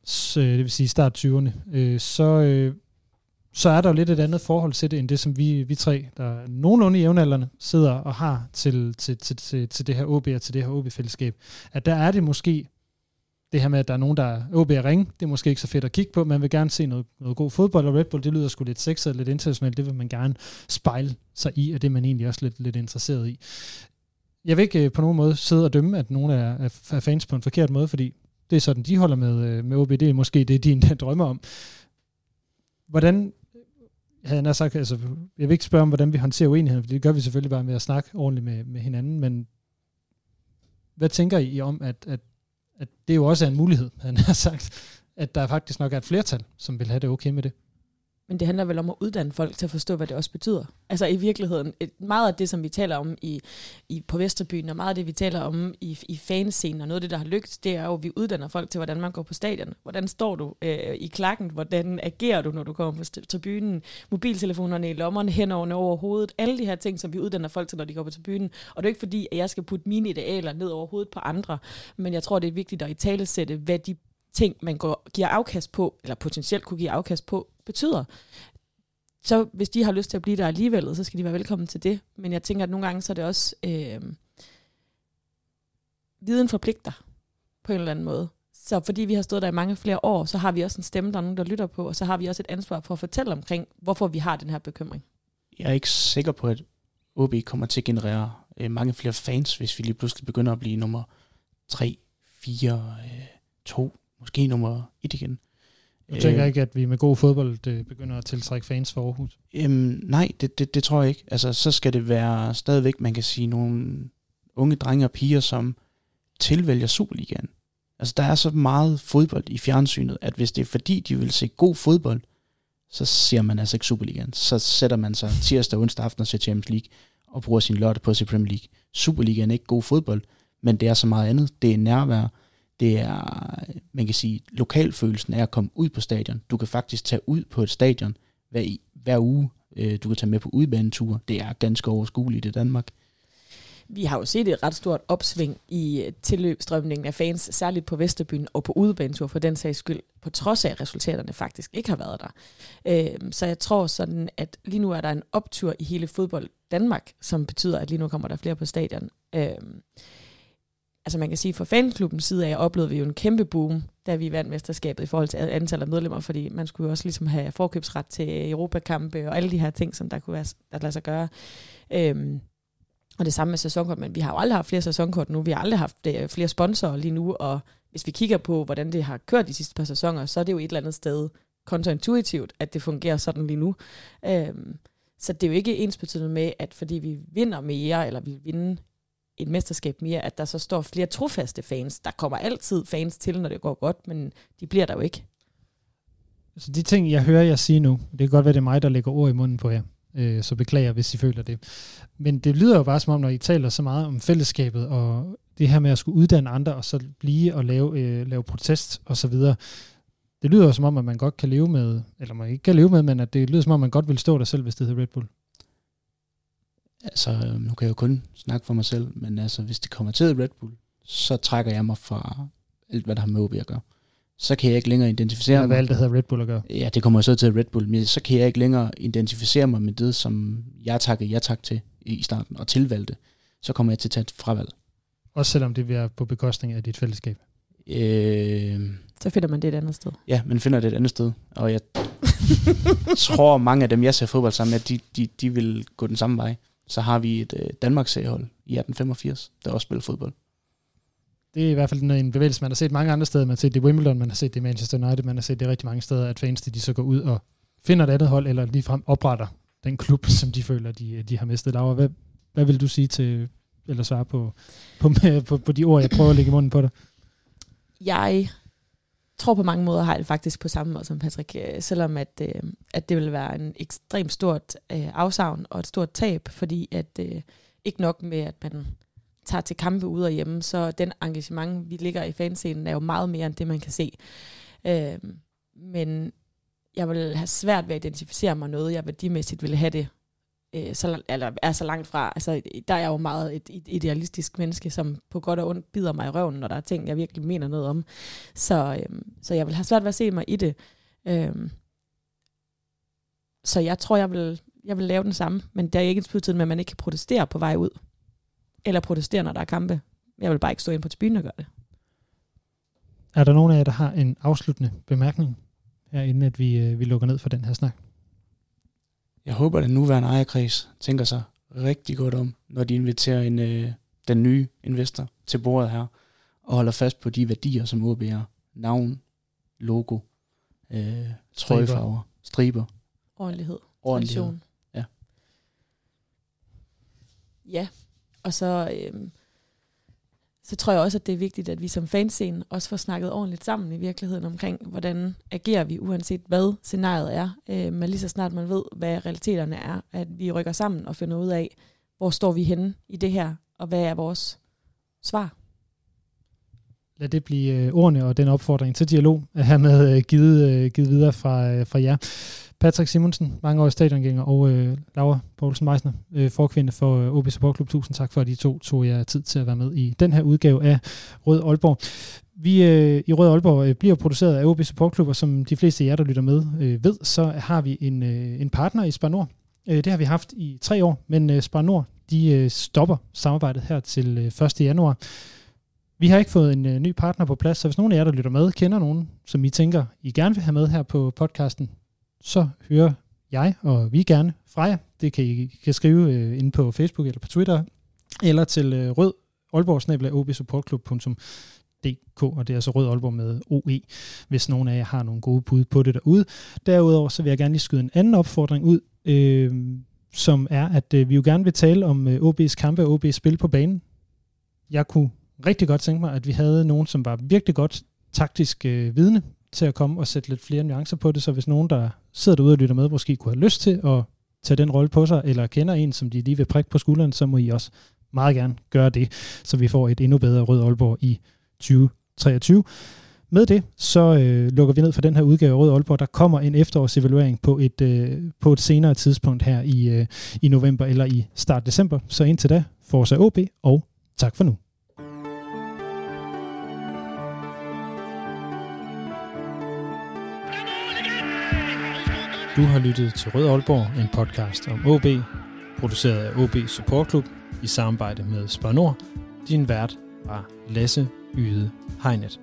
så, øh, det vil sige start 20'erne, øh, så, øh, så er der jo lidt et andet forhold til det, end det, som vi, vi tre, der er nogenlunde i jævnaldrende, sidder og har til, til, til, til, til det her OB og til det her OB-fællesskab. At der er det måske det her med, at der er nogen, der er OB at ringe, det er måske ikke så fedt at kigge på. Man vil gerne se noget, noget god fodbold, og Red Bull, det lyder sgu lidt sexet lidt internationalt. Det vil man gerne spejle sig i, og det er man egentlig også lidt, lidt interesseret i. Jeg vil ikke øh, på nogen måde sidde og dømme, at nogen er, er fans på en forkert måde, fordi det er sådan, de holder med, øh, med OB. Det er måske det, de endda drømmer om. Hvordan havde jeg sagt, altså, jeg vil ikke spørge om, hvordan vi håndterer uenigheden, for det gør vi selvfølgelig bare med at snakke ordentligt med, med hinanden, men hvad tænker I om, at, at, at det jo også er en mulighed, han har sagt, at der faktisk nok er et flertal, som vil have det okay med det? Men det handler vel om at uddanne folk til at forstå, hvad det også betyder. Altså i virkeligheden, et, meget af det, som vi taler om i, i, på Vesterbyen, og meget af det, vi taler om i, i fanscenen, og noget af det, der har lykkes, det er jo, at vi uddanner folk til, hvordan man går på stadion. Hvordan står du øh, i klakken? Hvordan agerer du, når du kommer på tribunen? Mobiltelefonerne i lommerne, hænderne over hovedet. Alle de her ting, som vi uddanner folk til, når de går på tribunen. Og det er ikke fordi, at jeg skal putte mine idealer ned over hovedet på andre, men jeg tror, det er vigtigt at i talesætte, hvad de ting, man går, giver afkast på, eller potentielt kunne give afkast på, betyder. Så hvis de har lyst til at blive der alligevel, så skal de være velkommen til det. Men jeg tænker, at nogle gange så er det også øh, viden forpligter på en eller anden måde. Så fordi vi har stået der i mange flere år, så har vi også en stemme, der er nogen, der lytter på, og så har vi også et ansvar for at fortælle omkring, hvorfor vi har den her bekymring. Jeg er ikke sikker på, at OB kommer til at generere øh, mange flere fans, hvis vi lige pludselig begynder at blive nummer 3, 4, øh, 2, måske nummer 1 igen. Du tænker øh, ikke, at vi med god fodbold det begynder at tiltrække fans for Aarhus? Øhm, nej, det, det, det tror jeg ikke. Altså, så skal det være stadigvæk, man kan sige, nogle unge drenge og piger, som tilvælger Superligaen. Altså, der er så meget fodbold i fjernsynet, at hvis det er fordi, de vil se god fodbold, så ser man altså ikke Superligaen. Så sætter man sig tirsdag og onsdag aften og ser Champions League og bruger sin lørdag på at se Premier League. Superligaen er ikke god fodbold, men det er så meget andet. Det er nærvær, det er, man kan sige, lokalfølelsen er at komme ud på stadion. Du kan faktisk tage ud på et stadion hver, hver uge. Øh, du kan tage med på udbaneture. Det er ganske overskueligt i Danmark. Vi har jo set et ret stort opsving i tilløbstrømningen af fans, særligt på Vesterbyen og på udebanetur for den sags skyld, på trods af at resultaterne faktisk ikke har været der. Øh, så jeg tror sådan, at lige nu er der en optur i hele fodbold Danmark, som betyder, at lige nu kommer der flere på stadion øhm, altså man kan sige, fra fanklubbens side af, oplevede vi jo en kæmpe boom, da vi vandt mesterskabet i forhold til antallet af medlemmer, fordi man skulle jo også ligesom have forkøbsret til Europakampe og alle de her ting, som der kunne være, der lade sig gøre. Øhm, og det samme med sæsonkort, men vi har jo aldrig haft flere sæsonkort nu, vi har aldrig haft øh, flere sponsorer lige nu, og hvis vi kigger på, hvordan det har kørt de sidste par sæsoner, så er det jo et eller andet sted kontraintuitivt, at det fungerer sådan lige nu. Øhm, så det er jo ikke ensbetydende med, at fordi vi vinder mere, eller vi vinde et mesterskab mere, at der så står flere trofaste fans. Der kommer altid fans til, når det går godt, men de bliver der jo ikke. Så de ting, jeg hører jer sige nu, det kan godt være, det er mig, der lægger ord i munden på jer, øh, så beklager, hvis I føler det. Men det lyder jo bare som om, når I taler så meget om fællesskabet, og det her med at skulle uddanne andre, og så blive og lave, øh, lave protest og så videre, det lyder jo som om, at man godt kan leve med, eller man ikke kan leve med, men at det lyder som om, man godt vil stå der selv, hvis det hedder Red Bull altså, nu kan jeg jo kun snakke for mig selv, men altså, hvis det kommer til Red Bull, så trækker jeg mig fra alt, hvad der har med OB at gøre. Så kan jeg ikke længere identificere mig. Hvad alt, der hedder Red Bull at gøre? Ja, det kommer så til Red Bull, men så kan jeg ikke længere identificere mig med det, som jeg takkede jeg tak til i starten, og tilvalgte. Så kommer jeg til at tage et fravalg. Også selvom det bliver på bekostning af dit fællesskab? Øh, så finder man det et andet sted. Ja, man finder det et andet sted. Og jeg tror, mange af dem, jeg ser fodbold sammen med, de, de, de vil gå den samme vej så har vi et øh, Danmarks hold i 1885, der også spiller fodbold. Det er i hvert fald en bevægelse, man har set mange andre steder. Man har set det i Wimbledon, man har set det i Manchester United, man har set det rigtig mange steder, at fans de så går ud og finder et andet hold, eller ligefrem opretter den klub, som de føler, de, de har mistet. Laura, hvad, hvad vil du sige til, eller svare på, på, på, på de ord, jeg prøver at lægge i munden på dig? Jeg tror på mange måder har det faktisk på samme måde som Patrick, øh, selvom at, øh, at det vil være en ekstremt stort øh, afsavn og et stort tab, fordi at øh, ikke nok med, at man tager til kampe ude og hjemme, så den engagement, vi ligger i fanscenen, er jo meget mere end det, man kan se. Øh, men jeg vil have svært ved at identificere mig noget, jeg værdimæssigt ville have det øh, så, eller er så langt fra. Altså, der er jeg jo meget et, et idealistisk menneske, som på godt og ondt bider mig i røven, når der er ting, jeg virkelig mener noget om. Så, øh, så jeg vil have svært ved at se mig i det. Øh, så jeg tror, jeg vil, jeg vil lave den samme, men der er ikke en ens med, at man ikke kan protestere på vej ud. Eller protestere, når der er kampe. Jeg vil bare ikke stå ind på tribunen og gøre det. Er der nogen af jer, der har en afsluttende bemærkning, her inden at vi, øh, vi lukker ned for den her snak? Jeg håber, at den nuværende ejerkreds tænker sig rigtig godt om, når de inviterer en, øh, den nye investor til bordet her, og holder fast på de værdier, som OB er. Navn, logo, øh, trøjefarver, striber. Ordentlighed. Ordentlighed. Tradition. Ja. Ja, og så, øhm, så tror jeg også, at det er vigtigt, at vi som fanscene også får snakket ordentligt sammen i virkeligheden omkring, hvordan agerer vi, uanset hvad scenariet er. Øh, men lige så snart man ved, hvad realiteterne er, at vi rykker sammen og finder ud af, hvor står vi henne i det her, og hvad er vores svar. Lad det blive øh, ordene og den opfordring til dialog, at have øh, givet, øh, givet videre fra, fra jer. Patrick Simonsen, mange år stadiongænger, og øh, Laura Poulsen Meisner, øh, forkvinde for øh, OB Support Club. Tusind tak for, at I to tog jer tid til at være med i den her udgave af Rød Aalborg. Vi øh, i Rød Aalborg øh, bliver produceret af OB Support Club, og som de fleste af jer, der lytter med, øh, ved, så har vi en, øh, en partner i Spar Nord. Øh, det har vi haft i tre år, men øh, Spar Nord, de øh, stopper samarbejdet her til øh, 1. januar. Vi har ikke fået en øh, ny partner på plads, så hvis nogen af jer, der lytter med, kender nogen, som I tænker, I gerne vil have med her på podcasten, så hører jeg og vi gerne fra jer. Det kan I kan skrive øh, inde på Facebook eller på Twitter, eller til øh, rød Aalborg obsupportklub.dk, og det er altså Rød Aalborg med OE, hvis nogen af jer har nogle gode bud på det derude. Derudover så vil jeg gerne lige skyde en anden opfordring ud, øh, som er, at øh, vi jo gerne vil tale om øh, OB's kampe og OB's spil på banen. Jeg kunne rigtig godt tænke mig, at vi havde nogen, som var virkelig godt taktisk øh, vidne til at komme og sætte lidt flere nuancer på det, så hvis nogen, der sidder derude og lytter med, måske kunne have lyst til at tage den rolle på sig, eller kender en, som de lige vil prikke på skulderen, så må I også meget gerne gøre det, så vi får et endnu bedre Rød Aalborg i 2023. Med det, så øh, lukker vi ned for den her udgave af Rød Aalborg. Der kommer en efterårsevaluering på et, øh, på et senere tidspunkt her i, øh, i november eller i start december. Så indtil da, Forza OB, og tak for nu. Du har lyttet til Rød Aalborg, en podcast om OB, produceret af OB Support Club i samarbejde med Spar Nord. Din vært var Lasse Yde Hegnet.